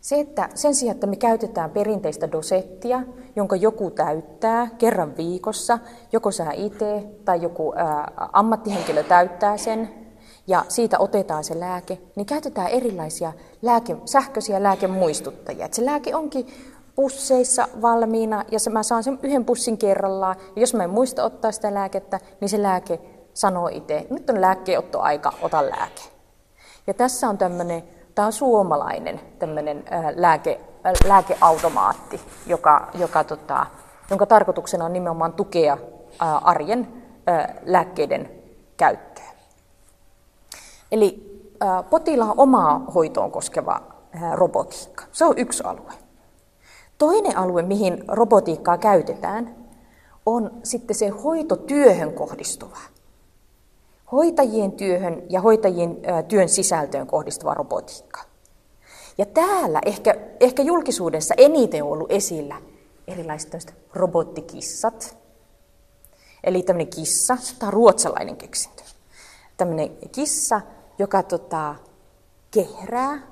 Se, että sen sijaan, että me käytetään perinteistä dosettia, jonka joku täyttää kerran viikossa, joko sä itse tai joku ää, ammattihenkilö täyttää sen, ja siitä otetaan se lääke, niin käytetään erilaisia lääke, sähköisiä lääkemuistuttajia. Et se lääke onkin pusseissa valmiina, ja se, mä saan sen yhden pussin kerrallaan, ja jos mä en muista ottaa sitä lääkettä, niin se lääke sanoo itse, nyt on lääkkeenottoaika, ota lääke. Ja tässä on tämmöinen, tämä on suomalainen tämmöinen lääke, lääkeautomaatti, joka, joka, tota, jonka tarkoituksena on nimenomaan tukea arjen lääkkeiden käyttöä. Eli potilaan omaa hoitoon koskeva robotiikka, se on yksi alue. Toinen alue, mihin robotiikkaa käytetään, on sitten se hoitotyöhön kohdistuva hoitajien työhön ja hoitajien työn sisältöön kohdistuva robotiikka. Ja täällä ehkä, ehkä julkisuudessa eniten on ollut esillä erilaiset robottikissat. Eli tämmöinen kissa, tämä on ruotsalainen keksintö. Tämmöinen kissa, joka tota, kehrää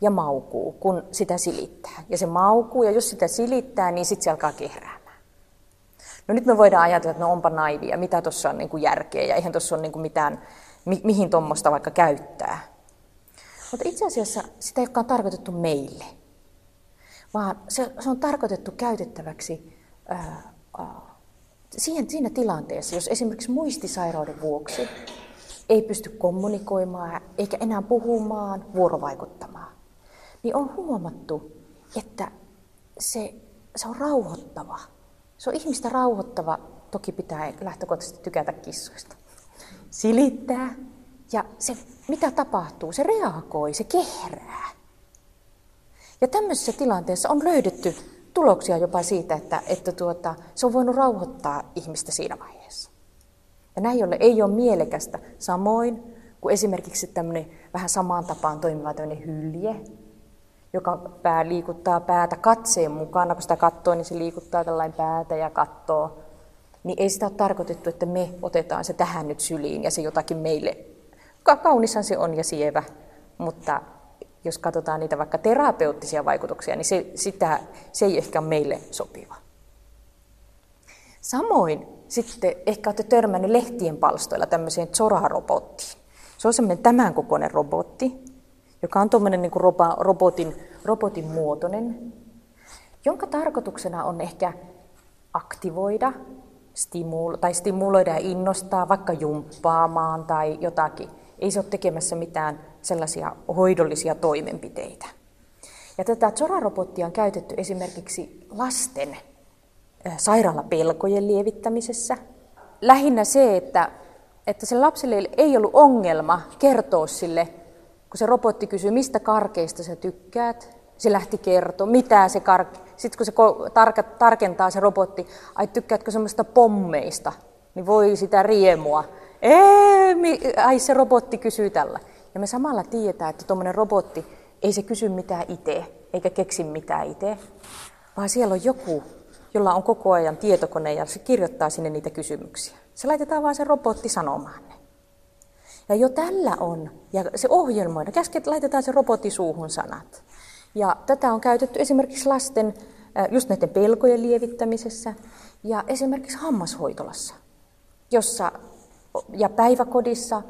ja maukuu, kun sitä silittää. Ja se maukuu, ja jos sitä silittää, niin sitten se alkaa kehrää. No nyt me voidaan ajatella, että no onpa naivia, mitä tuossa on niin kuin järkeä ja eihän tuossa ole niin kuin mitään, mi- mihin tuommoista vaikka käyttää. Mutta itse asiassa sitä ei olekaan tarkoitettu meille, vaan se, se on tarkoitettu käytettäväksi ää, ää, siihen, siinä tilanteessa, jos esimerkiksi muistisairauden vuoksi ei pysty kommunikoimaan eikä enää puhumaan, vuorovaikuttamaan, niin on huomattu, että se, se on rauhoittava. Se on ihmistä rauhoittava. Toki pitää lähtökohtaisesti tykätä kissoista. Silittää. Ja se, mitä tapahtuu? Se reagoi, se kehrää. Ja tämmöisessä tilanteessa on löydetty tuloksia jopa siitä, että, että tuota, se on voinut rauhoittaa ihmistä siinä vaiheessa. Ja näin ollen ei ole mielekästä samoin kuin esimerkiksi tämmöinen vähän samaan tapaan toimiva tämmöinen hylje, joka pää liikuttaa päätä katseen mukana. Kun sitä katsoo, niin se liikuttaa tällainen päätä ja katsoo. Niin ei sitä ole tarkoitettu, että me otetaan se tähän nyt syliin ja se jotakin meille. Kaunishan se on ja sievä, mutta jos katsotaan niitä vaikka terapeuttisia vaikutuksia, niin se, sitä, se ei ehkä ole meille sopiva. Samoin sitten ehkä olette törmänneet lehtien palstoilla tämmöiseen Zora-robottiin. Se on semmoinen tämän kokoinen robotti, joka on tuommoinen niin robotin, robotin muotoinen, jonka tarkoituksena on ehkä aktivoida stimulo- tai stimuloida ja innostaa vaikka jumppaamaan tai jotakin. Ei se ole tekemässä mitään sellaisia hoidollisia toimenpiteitä. Ja tätä Zora-robottia on käytetty esimerkiksi lasten sairaalapelkojen lievittämisessä. Lähinnä se, että, että se lapselle ei ollut ongelma kertoa sille, kun se robotti kysyy, mistä karkeista sä tykkäät, se lähti kertoa, mitä se karke... Sitten kun se tarkentaa se robotti, ai tykkäätkö semmoista pommeista, niin voi sitä riemua. Ei, ai se robotti kysyy tällä. Ja me samalla tietää, että tuommoinen robotti ei se kysy mitään itse, eikä keksi mitään itse, vaan siellä on joku, jolla on koko ajan tietokone ja se kirjoittaa sinne niitä kysymyksiä. Se laitetaan vaan se robotti sanomaan ne. Ja jo tällä on, ja se ohjelmoida, käsket laitetaan se robotti suuhun sanat. Ja tätä on käytetty esimerkiksi lasten, just näiden pelkojen lievittämisessä ja esimerkiksi hammashoitolassa, jossa, ja päiväkodissa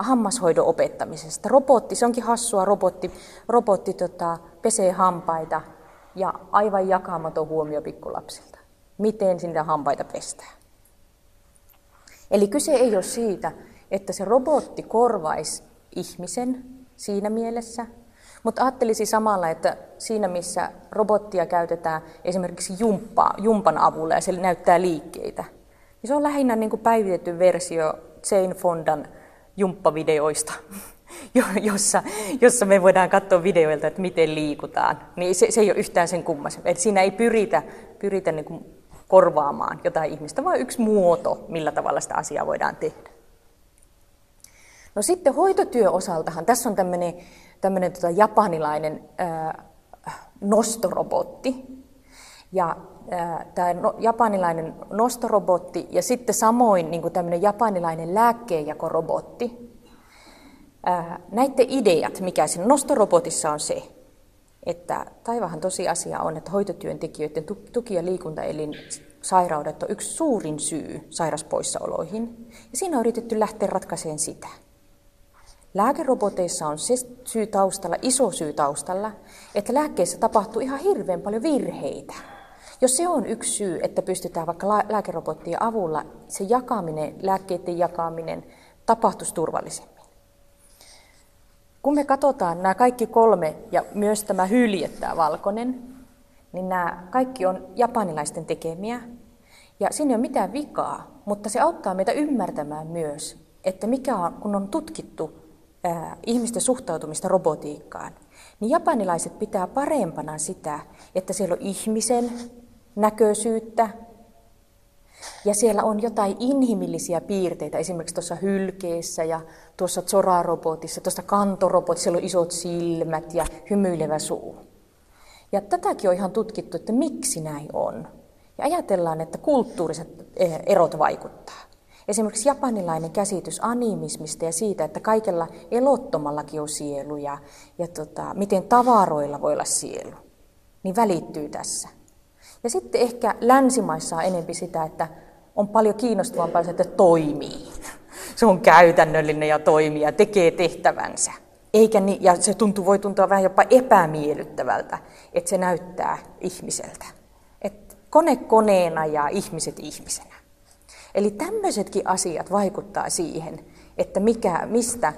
hammashoidon opettamisesta. Robotti, se onkin hassua, robotti, robotti tota, pesee hampaita ja aivan jakamaton huomio pikkulapsilta. Miten sinne hampaita pestää. Eli kyse ei ole siitä, että se robotti korvaisi ihmisen siinä mielessä, mutta ajattelisi samalla, että siinä missä robottia käytetään esimerkiksi jumppaa, jumpan avulla ja se näyttää liikkeitä, niin se on lähinnä niin kuin päivitetty versio Jane Fondan jumppavideoista, (laughs) jossa, jossa me voidaan katsoa videoilta, että miten liikutaan. Niin se, se ei ole yhtään sen kummaisen. Eli siinä ei pyritä, pyritä niin kuin korvaamaan jotain ihmistä, vaan yksi muoto, millä tavalla sitä asiaa voidaan tehdä. No sitten hoitotyö osaltahan, tässä on tämmöinen, tämmöinen tota japanilainen ää, nostorobotti. Ja tämä no, japanilainen nostorobotti ja sitten samoin niin tämmöinen japanilainen lääkkeenjakorobotti. näiden ideat, mikä siinä nostorobotissa on se, että taivahan tosiasia on, että hoitotyöntekijöiden tuki- ja liikuntaelin sairaudet on yksi suurin syy sairaspoissaoloihin. Ja siinä on yritetty lähteä ratkaisemaan sitä. Lääkeroboteissa on se syy taustalla, iso syy taustalla, että lääkkeissä tapahtuu ihan hirveän paljon virheitä. Jos se on yksi syy, että pystytään vaikka lääkerobottien avulla se jakaminen, lääkkeiden jakaminen tapahtuisi turvallisemmin. Kun me katsotaan nämä kaikki kolme ja myös tämä hylje, tämä valkoinen, niin nämä kaikki on japanilaisten tekemiä. Ja siinä ei ole mitään vikaa, mutta se auttaa meitä ymmärtämään myös, että mikä on, kun on tutkittu ihmisten suhtautumista robotiikkaan, niin japanilaiset pitää parempana sitä, että siellä on ihmisen näköisyyttä. Ja siellä on jotain inhimillisiä piirteitä, esimerkiksi tuossa hylkeessä ja tuossa Zora-robotissa, tuossa kantorobotissa, siellä on isot silmät ja hymyilevä suu. Ja tätäkin on ihan tutkittu, että miksi näin on. Ja ajatellaan, että kulttuuriset eh, erot vaikuttaa. Esimerkiksi japanilainen käsitys animismista ja siitä, että kaikella elottomallakin on sielu ja, ja tota, miten tavaroilla voi olla sielu, niin välittyy tässä. Ja sitten ehkä länsimaissa on enempi sitä, että on paljon kiinnostavampaa se, että toimii. (laughs) Se on käytännöllinen ja toimii ja tekee tehtävänsä. Eikä niin, ja se tuntuu, voi tuntua vähän jopa epämiellyttävältä, että se näyttää ihmiseltä. Et kone koneena ja ihmiset ihmisenä. Eli tämmöisetkin asiat vaikuttaa siihen, että mikä, mistä,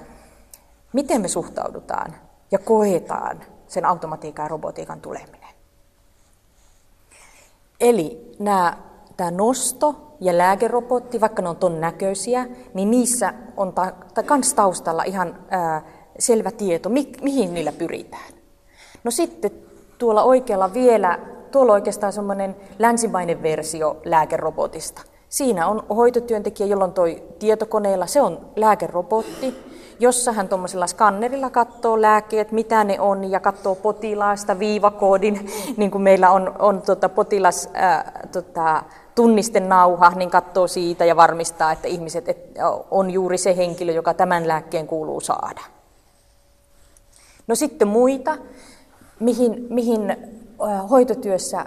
miten me suhtaudutaan ja koetaan sen automatiikan ja robotiikan tuleminen. Eli nämä, tämä nosto ja lääkerobotti, vaikka ne on ton näköisiä, niin niissä on ta, ta, kans taustalla ihan ää, selvä tieto, mi, mihin niillä pyritään. No sitten tuolla oikealla vielä, tuolla oikeastaan semmoinen länsimainen versio lääkerobotista. Siinä on hoitotyöntekijä, jolla on toi tietokoneella, se on lääkerobotti, jossa hän tuommoisella skannerilla katsoo lääkkeet, mitä ne on, ja katsoo potilaasta viivakoodin, (laughs) niin kuin meillä on, on tota potilas ää, tota, tunnistenauha, niin katsoo siitä ja varmistaa, että ihmiset et, on juuri se henkilö, joka tämän lääkkeen kuuluu saada. No sitten muita, mihin, mihin hoitotyössä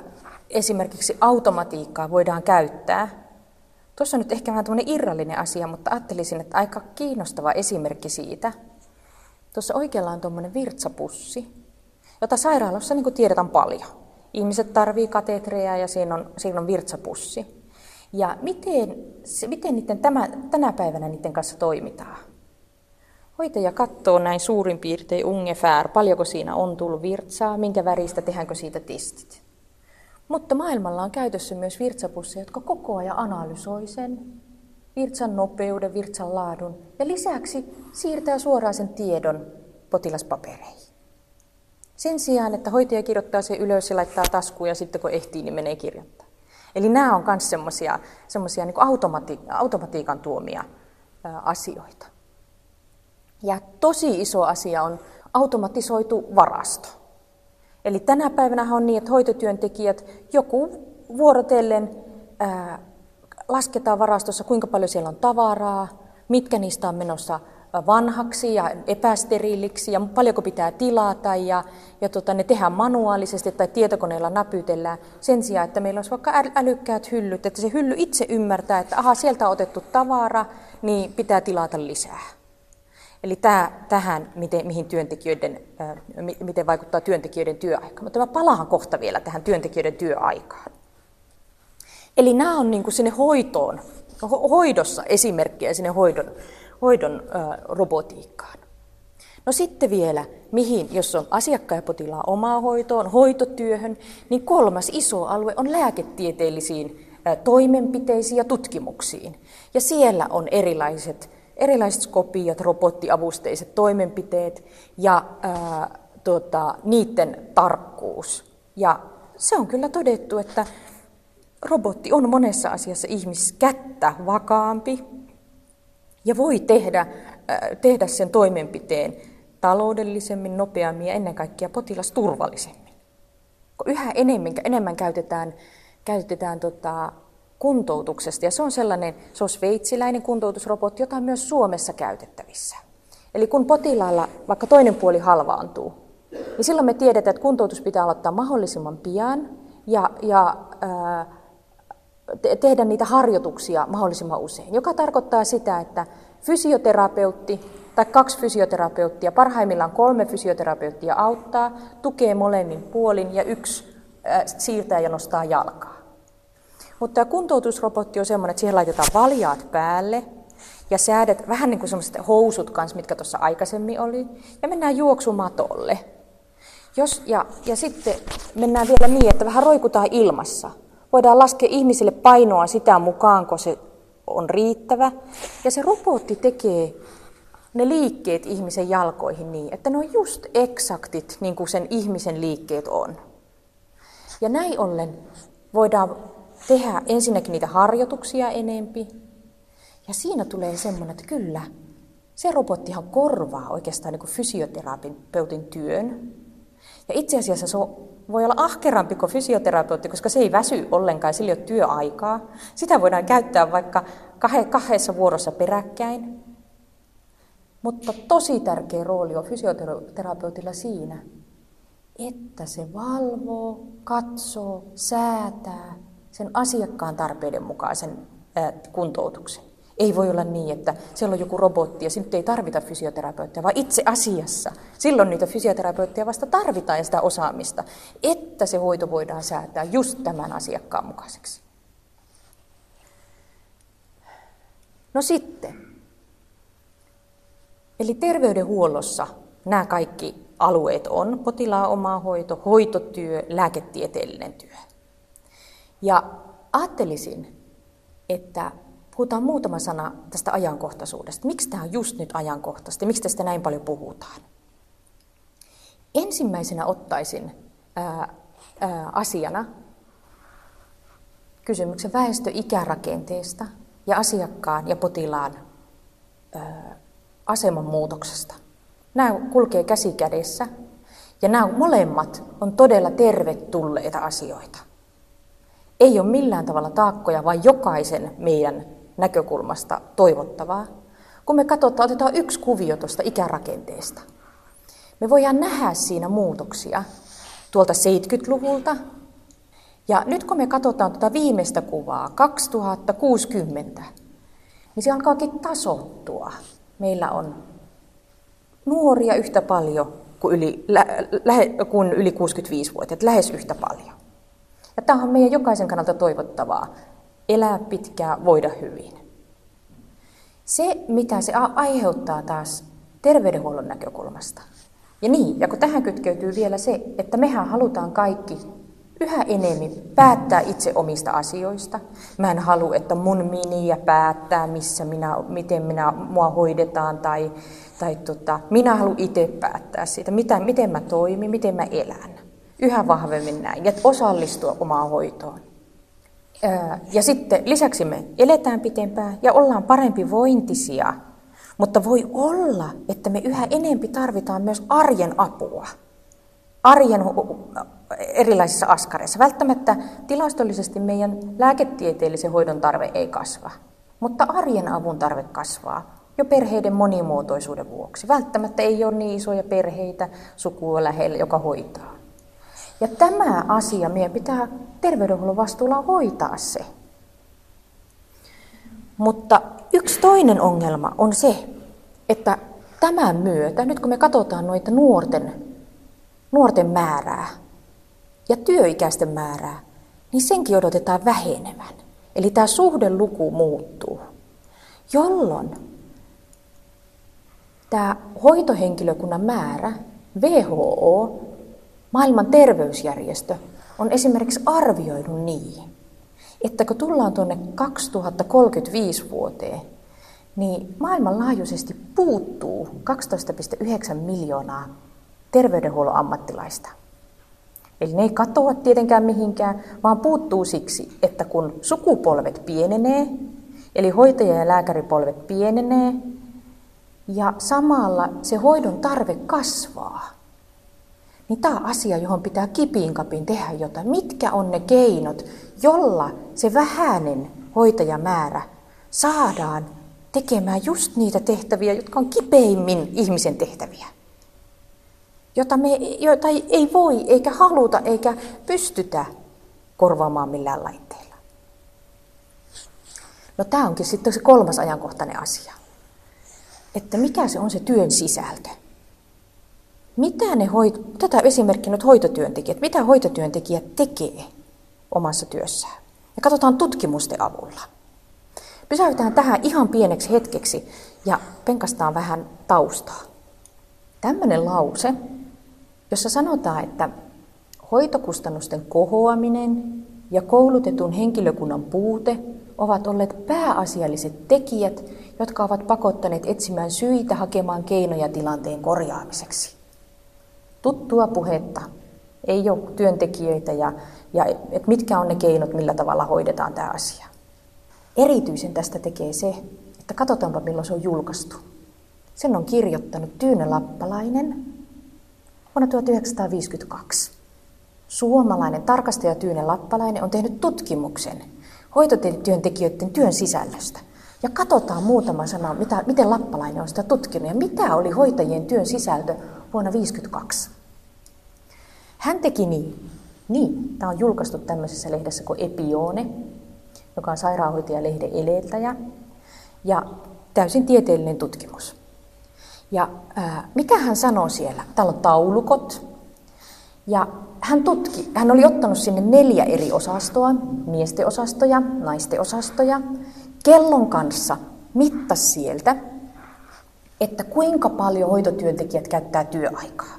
esimerkiksi automatiikkaa voidaan käyttää. Tuossa nyt ehkä vähän tämmöinen irrallinen asia, mutta ajattelisin, että aika kiinnostava esimerkki siitä. Tuossa oikealla on tuommoinen virtsapussi, jota sairaalossa niin tiedetään paljon. Ihmiset tarvii katetreja ja siinä on, siinä on virtsapussi. Ja miten, miten niiden tämä, tänä päivänä niiden kanssa toimitaan? Hoitaja katsoo näin suurin piirtein ungefär, paljonko siinä on tullut virtsaa, minkä väristä, tehdäänkö siitä testit. Mutta maailmalla on käytössä myös virtsapusseja, jotka koko ajan analysoi sen virtsan nopeuden, virtsan laadun ja lisäksi siirtää suoraan sen tiedon potilaspapereihin. Sen sijaan, että hoitaja kirjoittaa sen ylös ja laittaa taskuun ja sitten kun ehtii, niin menee kirjoittaa. Eli nämä on myös semmoisia niin automati- automatiikan tuomia ää, asioita. Ja tosi iso asia on automatisoitu varasto. Eli tänä päivänä on niin, että hoitotyöntekijät joku vuorotellen ää, lasketaan varastossa, kuinka paljon siellä on tavaraa, mitkä niistä on menossa vanhaksi ja epästeriiliksi ja paljonko pitää tilata ja, ja tota, ne tehdään manuaalisesti tai tietokoneella näpytellään sen sijaan, että meillä olisi vaikka älykkäät hyllyt, että se hylly itse ymmärtää, että aha, sieltä on otettu tavara, niin pitää tilata lisää. Eli tämä, tähän, miten, mihin työntekijöiden, miten vaikuttaa työntekijöiden työaika. Mutta mä palaan kohta vielä tähän työntekijöiden työaikaan. Eli nämä on niin kuin sinne hoitoon, hoidossa esimerkkejä sinne hoidon, hoidon robotiikkaan. No sitten vielä, mihin, jos on asiakkaan ja potilaan omaa hoitoon, hoitotyöhön, niin kolmas iso alue on lääketieteellisiin toimenpiteisiin ja tutkimuksiin. Ja siellä on erilaiset erilaiset skopiot, robottiavusteiset toimenpiteet ja ää, tota, niiden tarkkuus. Ja se on kyllä todettu, että robotti on monessa asiassa ihmiskättä vakaampi ja voi tehdä, ää, tehdä sen toimenpiteen taloudellisemmin, nopeammin ja ennen kaikkea potilasturvallisemmin. Yhä enemmän, enemmän käytetään, käytetään tota, kuntoutuksesta. Ja se on sellainen, se on sveitsiläinen kuntoutusrobotti, jota on myös Suomessa käytettävissä. Eli kun potilaalla vaikka toinen puoli halvaantuu, niin silloin me tiedetään, että kuntoutus pitää aloittaa mahdollisimman pian ja, ja ää, te- tehdä niitä harjoituksia mahdollisimman usein. Joka tarkoittaa sitä, että fysioterapeutti tai kaksi fysioterapeuttia, parhaimmillaan kolme fysioterapeuttia auttaa, tukee molemmin puolin ja yksi ää, siirtää ja nostaa jalkaa. Mutta tämä kuntoutusrobotti on semmoinen, että siihen laitetaan valjaat päälle ja säädet, vähän niin kuin semmoiset housut kanssa, mitkä tuossa aikaisemmin oli, ja mennään juoksumatolle. Jos, ja, ja sitten mennään vielä niin, että vähän roikutaan ilmassa. Voidaan laskea ihmisille painoa sitä mukaan, kun se on riittävä. Ja se robotti tekee ne liikkeet ihmisen jalkoihin niin, että ne on just eksaktit niin kuin sen ihmisen liikkeet on. Ja näin ollen voidaan tehdä ensinnäkin niitä harjoituksia enempi. Ja siinä tulee semmoinen, että kyllä, se robottihan korvaa oikeastaan niin fysioterapeutin työn. Ja itse asiassa se voi olla ahkerampi kuin fysioterapeutti, koska se ei väsy ollenkaan, sillä ei ole työaikaa. Sitä voidaan käyttää vaikka kahdessa vuorossa peräkkäin. Mutta tosi tärkeä rooli on fysioterapeutilla siinä, että se valvoo, katsoo, säätää, sen asiakkaan tarpeiden mukaisen kuntoutuksen. Ei voi olla niin, että siellä on joku robotti ja nyt ei tarvita fysioterapeuttia, vaan itse asiassa silloin niitä fysioterapeutteja vasta tarvitaan ja sitä osaamista, että se hoito voidaan säätää just tämän asiakkaan mukaiseksi. No sitten. Eli terveydenhuollossa nämä kaikki alueet on potilaan oma hoito, hoitotyö, lääketieteellinen työ. Ja ajattelisin, että puhutaan muutama sana tästä ajankohtaisuudesta. Miksi tämä on just nyt ajankohtaista miksi tästä näin paljon puhutaan? Ensimmäisenä ottaisin ää, ää, asiana kysymyksen väestöikärakenteesta ja asiakkaan ja potilaan ää, aseman muutoksesta. Nämä kulkee käsi kädessä ja nämä molemmat on todella tervetulleita asioita. Ei ole millään tavalla taakkoja, vaan jokaisen meidän näkökulmasta toivottavaa. Kun me katsotaan, otetaan yksi kuvio tuosta ikärakenteesta. Me voidaan nähdä siinä muutoksia tuolta 70-luvulta. Ja nyt kun me katsotaan tuota viimeistä kuvaa, 2060, niin se alkaakin tasottua. Meillä on nuoria yhtä paljon kuin yli, lä, lä, kuin yli 65-vuotiaat, lähes yhtä paljon. Ja tämä on meidän jokaisen kannalta toivottavaa. Elää pitkään, voida hyvin. Se, mitä se aiheuttaa taas terveydenhuollon näkökulmasta. Ja niin, ja kun tähän kytkeytyy vielä se, että mehän halutaan kaikki yhä enemmän päättää itse omista asioista. Mä en halua, että mun miniä päättää, missä minä, miten minä, mua hoidetaan, tai, tai tota, minä haluan itse päättää siitä, mitä, miten mä toimin, miten mä elän. Yhä vahvemmin näin, ja osallistua omaan hoitoon. Ja sitten lisäksi me eletään pitempään ja ollaan parempi vointisia, mutta voi olla, että me yhä enempi tarvitaan myös arjen apua. Arjen erilaisissa askareissa. Välttämättä tilastollisesti meidän lääketieteellisen hoidon tarve ei kasva, mutta arjen avun tarve kasvaa jo perheiden monimuotoisuuden vuoksi. Välttämättä ei ole niin isoja perheitä sukua lähellä, joka hoitaa. Ja tämä asia meidän pitää terveydenhuollon vastuulla hoitaa se. Mutta yksi toinen ongelma on se, että tämän myötä, nyt kun me katsotaan noita nuorten, nuorten määrää ja työikäisten määrää, niin senkin odotetaan vähenevän. Eli tämä suhdeluku muuttuu, jolloin tämä hoitohenkilökunnan määrä, WHO Maailman terveysjärjestö on esimerkiksi arvioinut niin, että kun tullaan tuonne 2035 vuoteen, niin maailmanlaajuisesti puuttuu 12,9 miljoonaa terveydenhuollon ammattilaista. Eli ne ei katoa tietenkään mihinkään, vaan puuttuu siksi, että kun sukupolvet pienenee, eli hoitaja- ja lääkäripolvet pienenee, ja samalla se hoidon tarve kasvaa, niin tämä on asia, johon pitää kipiin kapin tehdä jotain. Mitkä on ne keinot, jolla se vähäinen hoitajamäärä saadaan tekemään just niitä tehtäviä, jotka on kipeimmin ihmisen tehtäviä. Jota, me, jota ei voi, eikä haluta, eikä pystytä korvaamaan millään laitteilla. No tämä onkin sitten se kolmas ajankohtainen asia. Että mikä se on se työn sisältö mitä ne hoit- tätä esimerkkiä nyt hoitotyöntekijät, mitä hoitotyöntekijät tekee omassa työssään. Ja katsotaan tutkimusten avulla. Pysäytään tähän ihan pieneksi hetkeksi ja penkastaan vähän taustaa. Tämmöinen lause, jossa sanotaan, että hoitokustannusten kohoaminen ja koulutetun henkilökunnan puute ovat olleet pääasialliset tekijät, jotka ovat pakottaneet etsimään syitä hakemaan keinoja tilanteen korjaamiseksi tuttua puhetta. Ei ole työntekijöitä ja, ja et mitkä on ne keinot, millä tavalla hoidetaan tämä asia. Erityisen tästä tekee se, että katsotaanpa milloin se on julkaistu. Sen on kirjoittanut Tyyne Lappalainen vuonna 1952. Suomalainen tarkastaja Tyyne Lappalainen on tehnyt tutkimuksen hoitotyöntekijöiden työn sisällöstä. Ja katsotaan muutama sana, mitä, miten Lappalainen on sitä tutkinut ja mitä oli hoitajien työn sisältö vuonna 1952. Hän teki niin. Niin, tämä on julkaistu tämmöisessä lehdessä kuin Epione, joka on sairaanhoitajalehden eleeltäjä, ja täysin tieteellinen tutkimus. Ja ää, mitä hän sanoo siellä? Täällä on taulukot, ja hän tutki, hän oli ottanut sinne neljä eri osastoa, miesten osastoja, naisten osastoja, kellon kanssa mittasi sieltä, että kuinka paljon hoitotyöntekijät käyttää työaikaa.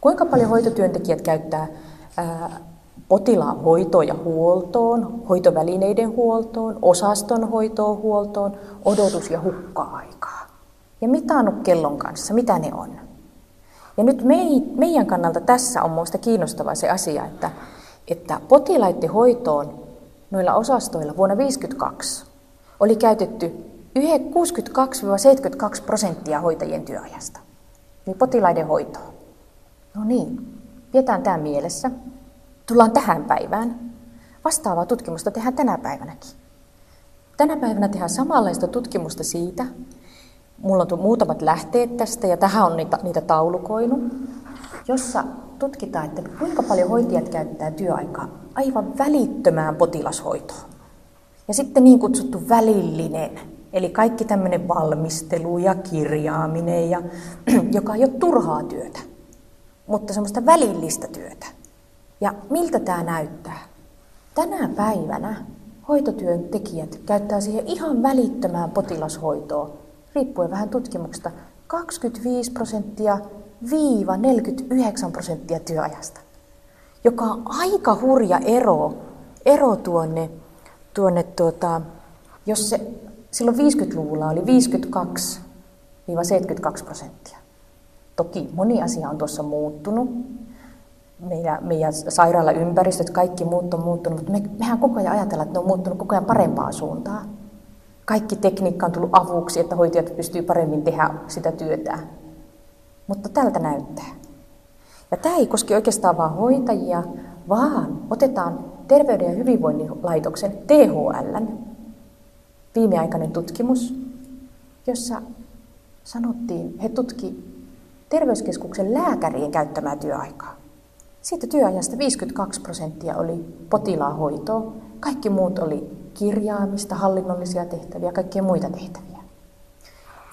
Kuinka paljon hoitotyöntekijät käyttää ää, potilaan hoitoon ja huoltoon, hoitovälineiden huoltoon, osaston hoitoon huoltoon, odotus- ja hukka-aikaa. Ja mitannut kellon kanssa, mitä ne on. Ja nyt meidän kannalta tässä on minusta kiinnostava se asia, että, että potilaiden hoitoon noilla osastoilla vuonna 1952 oli käytetty 62-72 prosenttia hoitajien työajasta. Niin potilaiden hoitoon. No niin, pidetään tämä mielessä. Tullaan tähän päivään. Vastaavaa tutkimusta tehdään tänä päivänäkin. Tänä päivänä tehdään samanlaista tutkimusta siitä, mulla on muutamat lähteet tästä ja tähän on niitä, niitä taulukoinut, jossa tutkitaan, että kuinka paljon hoitajat käyttää työaikaa aivan välittömään potilashoitoon. Ja sitten niin kutsuttu välillinen, eli kaikki tämmöinen valmistelu ja kirjaaminen, ja, (clears throat) joka ei ole turhaa työtä, mutta semmoista välillistä työtä. Ja miltä tämä näyttää? Tänä päivänä hoitotyöntekijät käyttää siihen ihan välittömään potilashoitoon, riippuen vähän tutkimuksesta, 25 prosenttia viiva 49 prosenttia työajasta, joka on aika hurja ero, ero tuonne, tuonne tuota, jos se silloin 50-luvulla oli 52-72 prosenttia. Toki moni asia on tuossa muuttunut, meidän, meidän sairaalaympäristöt, kaikki muut on muuttunut, mutta me, mehän koko ajan ajatellaan, että ne on muuttunut koko ajan parempaan suuntaan. Kaikki tekniikka on tullut avuksi, että hoitajat pystyy paremmin tehdä sitä työtä. Mutta tältä näyttää. Ja tämä ei koske oikeastaan vain hoitajia, vaan otetaan Terveyden ja hyvinvoinnin laitoksen THL viimeaikainen tutkimus, jossa sanottiin, he tutki terveyskeskuksen lääkärien käyttämää työaikaa. Siitä työajasta 52 prosenttia oli potilaan hoitoa, kaikki muut oli kirjaamista, hallinnollisia tehtäviä kaikkia muita tehtäviä.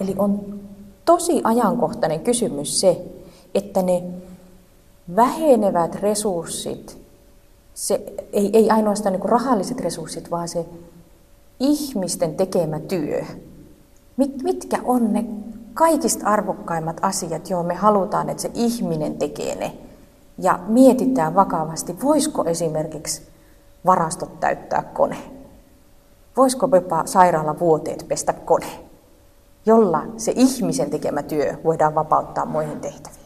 Eli on tosi ajankohtainen kysymys se, että ne vähenevät resurssit, se, ei, ei ainoastaan niin rahalliset resurssit, vaan se ihmisten tekemä työ. Mit, mitkä on ne kaikista arvokkaimmat asiat, joihin me halutaan, että se ihminen tekee ne ja mietitään vakavasti, voisiko esimerkiksi varastot täyttää kone? Voisiko jopa sairaalavuoteet pestä kone, jolla se ihmisen tekemä työ voidaan vapauttaa muihin tehtäviin?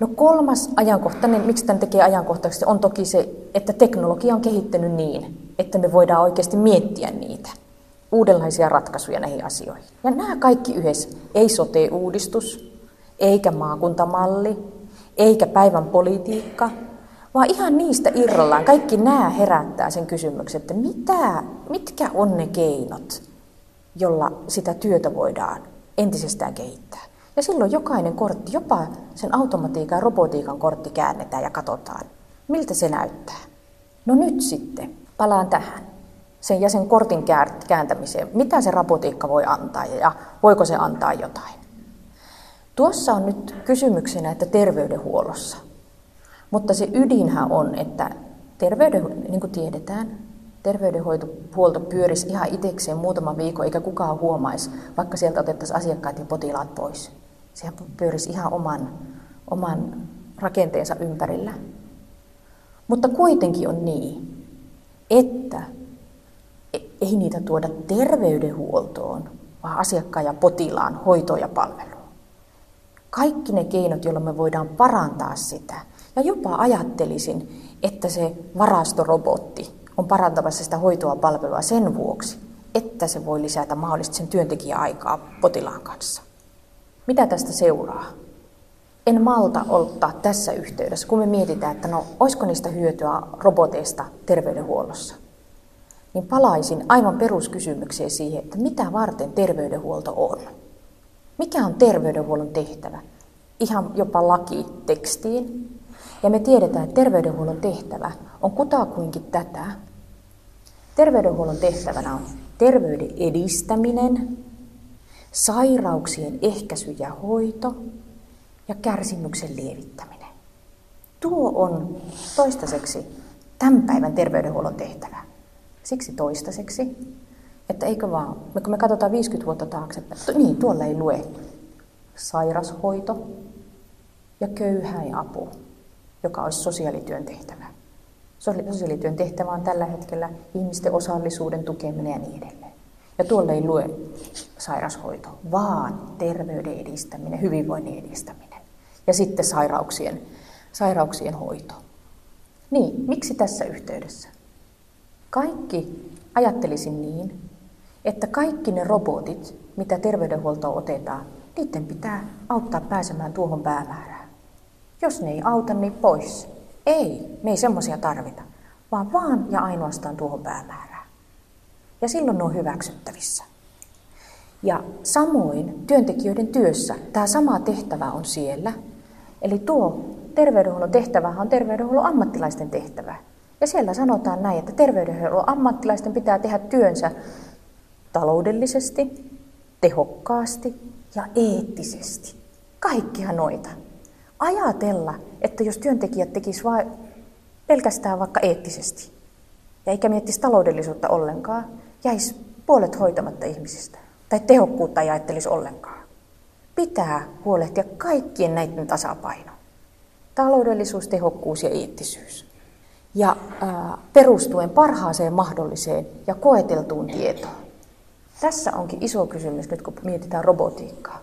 No kolmas ajankohtainen, miksi tämän tekee ajankohtaisesti, on toki se, että teknologia on kehittynyt niin, että me voidaan oikeasti miettiä niitä uudenlaisia ratkaisuja näihin asioihin. Ja nämä kaikki yhdessä, ei sote-uudistus, eikä maakuntamalli, eikä päivän politiikka, vaan ihan niistä irrallaan. Kaikki nämä herättää sen kysymyksen, että mitä, mitkä on ne keinot, jolla sitä työtä voidaan entisestään kehittää. Ja silloin jokainen kortti, jopa sen automatiikan ja robotiikan kortti käännetään ja katsotaan, miltä se näyttää. No nyt sitten palaan tähän sen ja sen kortin kääntämiseen. Mitä se robotiikka voi antaa ja voiko se antaa jotain? Tuossa on nyt kysymyksenä, että terveydenhuollossa. Mutta se ydinhän on, että terveyden, niin kuin tiedetään, terveydenhuolto pyörisi ihan itsekseen muutama viikko, eikä kukaan huomaisi, vaikka sieltä otettaisiin asiakkaat ja potilaat pois. Sehän pyörisi ihan oman, oman rakenteensa ympärillä. Mutta kuitenkin on niin, että e- ei niitä tuoda terveydenhuoltoon, vaan asiakkaan ja potilaan hoitoon ja palveluun kaikki ne keinot, joilla me voidaan parantaa sitä. Ja jopa ajattelisin, että se varastorobotti on parantamassa sitä hoitoa palvelua sen vuoksi, että se voi lisätä mahdollisesti sen työntekijäaikaa potilaan kanssa. Mitä tästä seuraa? En malta ottaa tässä yhteydessä, kun me mietitään, että no, olisiko niistä hyötyä roboteista terveydenhuollossa. Niin palaisin aivan peruskysymykseen siihen, että mitä varten terveydenhuolto on. Mikä on terveydenhuollon tehtävä? Ihan jopa lakitekstiin. Ja me tiedetään, että terveydenhuollon tehtävä on kutakuinkin tätä. Terveydenhuollon tehtävänä on terveyden edistäminen, sairauksien ehkäisy ja hoito ja kärsimyksen lievittäminen. Tuo on toistaiseksi tämän päivän terveydenhuollon tehtävä. Siksi toistaiseksi, että eikö vaan, kun me katsotaan 50 vuotta taaksepäin, niin tuolla ei lue sairashoito ja köyhäin apu, joka olisi sosiaalityön tehtävä. Sosiaalityön tehtävä on tällä hetkellä ihmisten osallisuuden tukeminen ja niin edelleen. Ja tuolle ei lue sairashoito, vaan terveyden edistäminen, hyvinvoinnin edistäminen ja sitten sairauksien, sairauksien hoito. Niin, miksi tässä yhteydessä? Kaikki ajattelisin niin, että kaikki ne robotit, mitä terveydenhuoltoon otetaan, niiden pitää auttaa pääsemään tuohon päämäärään. Jos ne ei auta, niin pois. Ei, me ei semmoisia tarvita, vaan vaan ja ainoastaan tuohon päämäärään. Ja silloin ne on hyväksyttävissä. Ja samoin työntekijöiden työssä tämä sama tehtävä on siellä. Eli tuo terveydenhuollon tehtävä on terveydenhuollon ammattilaisten tehtävä. Ja siellä sanotaan näin, että terveydenhuollon ammattilaisten pitää tehdä työnsä taloudellisesti, tehokkaasti ja eettisesti. Kaikkia noita. Ajatella, että jos työntekijät tekisivät vain pelkästään vaikka eettisesti ja eikä miettisi taloudellisuutta ollenkaan, jäisi puolet hoitamatta ihmisistä tai tehokkuutta ei ajattelisi ollenkaan. Pitää huolehtia kaikkien näiden tasapaino. Taloudellisuus, tehokkuus ja eettisyys. Ja ää, perustuen parhaaseen mahdolliseen ja koeteltuun tietoon. Tässä onkin iso kysymys nyt, kun mietitään robotiikkaa.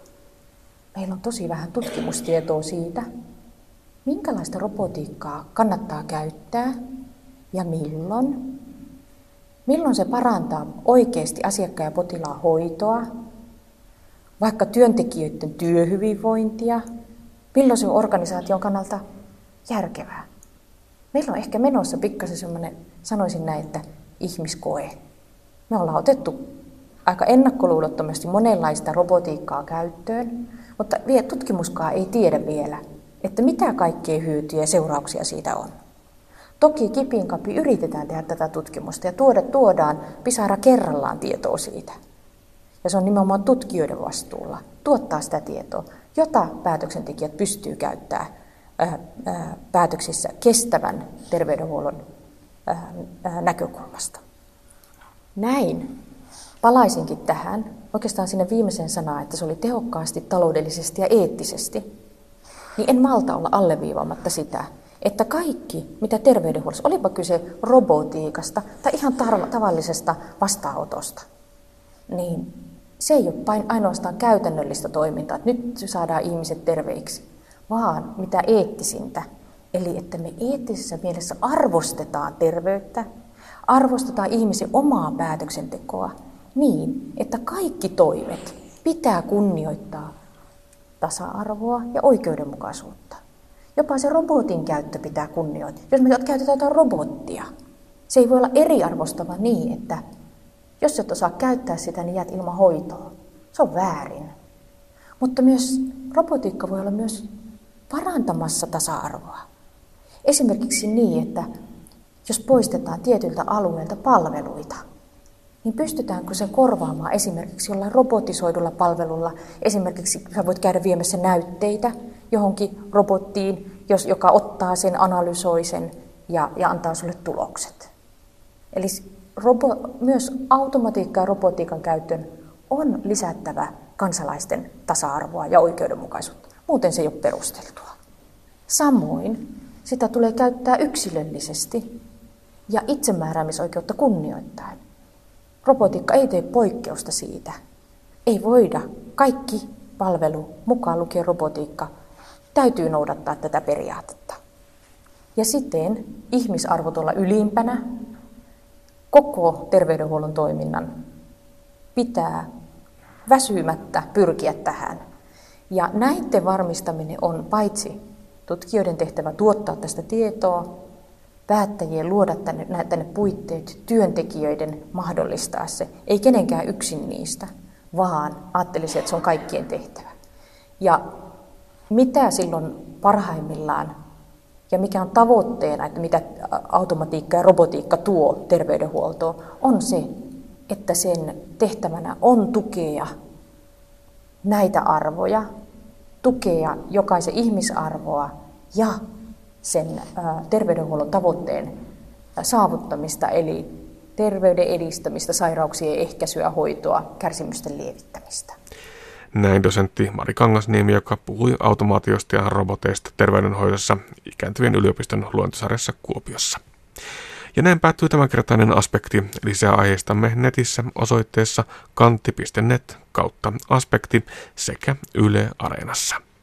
Meillä on tosi vähän tutkimustietoa siitä, minkälaista robotiikkaa kannattaa käyttää ja milloin. Milloin se parantaa oikeasti asiakkaan ja potilaan hoitoa, vaikka työntekijöiden työhyvinvointia, milloin se on organisaation kannalta järkevää. Meillä on ehkä menossa pikkasen semmoinen, sanoisin näin, että ihmiskoe. Me ollaan otettu aika ennakkoluulottomasti monenlaista robotiikkaa käyttöön, mutta tutkimuskaan ei tiedä vielä, että mitä kaikkea hyötyjä ja seurauksia siitä on. Toki kipinkapi yritetään tehdä tätä tutkimusta ja tuoda, tuodaan pisara kerrallaan tietoa siitä. Ja se on nimenomaan tutkijoiden vastuulla tuottaa sitä tietoa, jota päätöksentekijät pystyy käyttämään ää, ää, päätöksissä kestävän terveydenhuollon ää, näkökulmasta. Näin palaisinkin tähän, oikeastaan sinne viimeisen sanaan, että se oli tehokkaasti, taloudellisesti ja eettisesti, niin en malta olla alleviivaamatta sitä, että kaikki, mitä terveydenhuollossa, olipa kyse robotiikasta tai ihan tavallisesta vastaanotosta, niin se ei ole ainoastaan käytännöllistä toimintaa, että nyt saadaan ihmiset terveiksi, vaan mitä eettisintä. Eli että me eettisessä mielessä arvostetaan terveyttä, arvostetaan ihmisen omaa päätöksentekoa niin, että kaikki toimet pitää kunnioittaa tasa-arvoa ja oikeudenmukaisuutta. Jopa se robotin käyttö pitää kunnioittaa. Jos me käytetään jotain robottia, se ei voi olla eriarvostava niin, että jos et osaa käyttää sitä, niin jäät ilman hoitoa. Se on väärin. Mutta myös robotiikka voi olla myös parantamassa tasa-arvoa. Esimerkiksi niin, että jos poistetaan tietyltä alueelta palveluita – niin pystytäänkö se korvaamaan esimerkiksi jollain robotisoidulla palvelulla. Esimerkiksi sä voit käydä viemässä näytteitä johonkin robottiin, jos, joka ottaa sen, analysoi sen ja, ja antaa sulle tulokset. Eli robo, myös automatiikka ja robotiikan käyttöön on lisättävä kansalaisten tasa-arvoa ja oikeudenmukaisuutta. Muuten se ei ole perusteltua. Samoin sitä tulee käyttää yksilöllisesti ja itsemääräämisoikeutta kunnioittaen. Robotiikka ei tee poikkeusta siitä. Ei voida. Kaikki palvelu, mukaan lukien robotiikka, täytyy noudattaa tätä periaatetta. Ja siten ihmisarvot olla ylimpänä, koko terveydenhuollon toiminnan pitää väsymättä pyrkiä tähän. Ja näiden varmistaminen on paitsi tutkijoiden tehtävä tuottaa tästä tietoa, päättäjien luoda tänne, tänne puitteet, työntekijöiden mahdollistaa se. Ei kenenkään yksin niistä, vaan ajattelisin, että se on kaikkien tehtävä. Ja mitä silloin parhaimmillaan ja mikä on tavoitteena, että mitä automatiikka ja robotiikka tuo terveydenhuoltoon, on se, että sen tehtävänä on tukea näitä arvoja, tukea jokaisen ihmisarvoa ja sen terveydenhuollon tavoitteen saavuttamista, eli terveyden edistämistä, sairauksien ehkäisyä, hoitoa, kärsimysten lievittämistä. Näin dosentti Mari Kangasniemi, joka puhui automaatiosta ja roboteista terveydenhoidossa ikääntyvien yliopiston luontosarjassa Kuopiossa. Ja näin päättyy tämänkertainen aspekti. Lisää aiheistamme netissä osoitteessa kantti.net kautta aspekti sekä Yle Areenassa.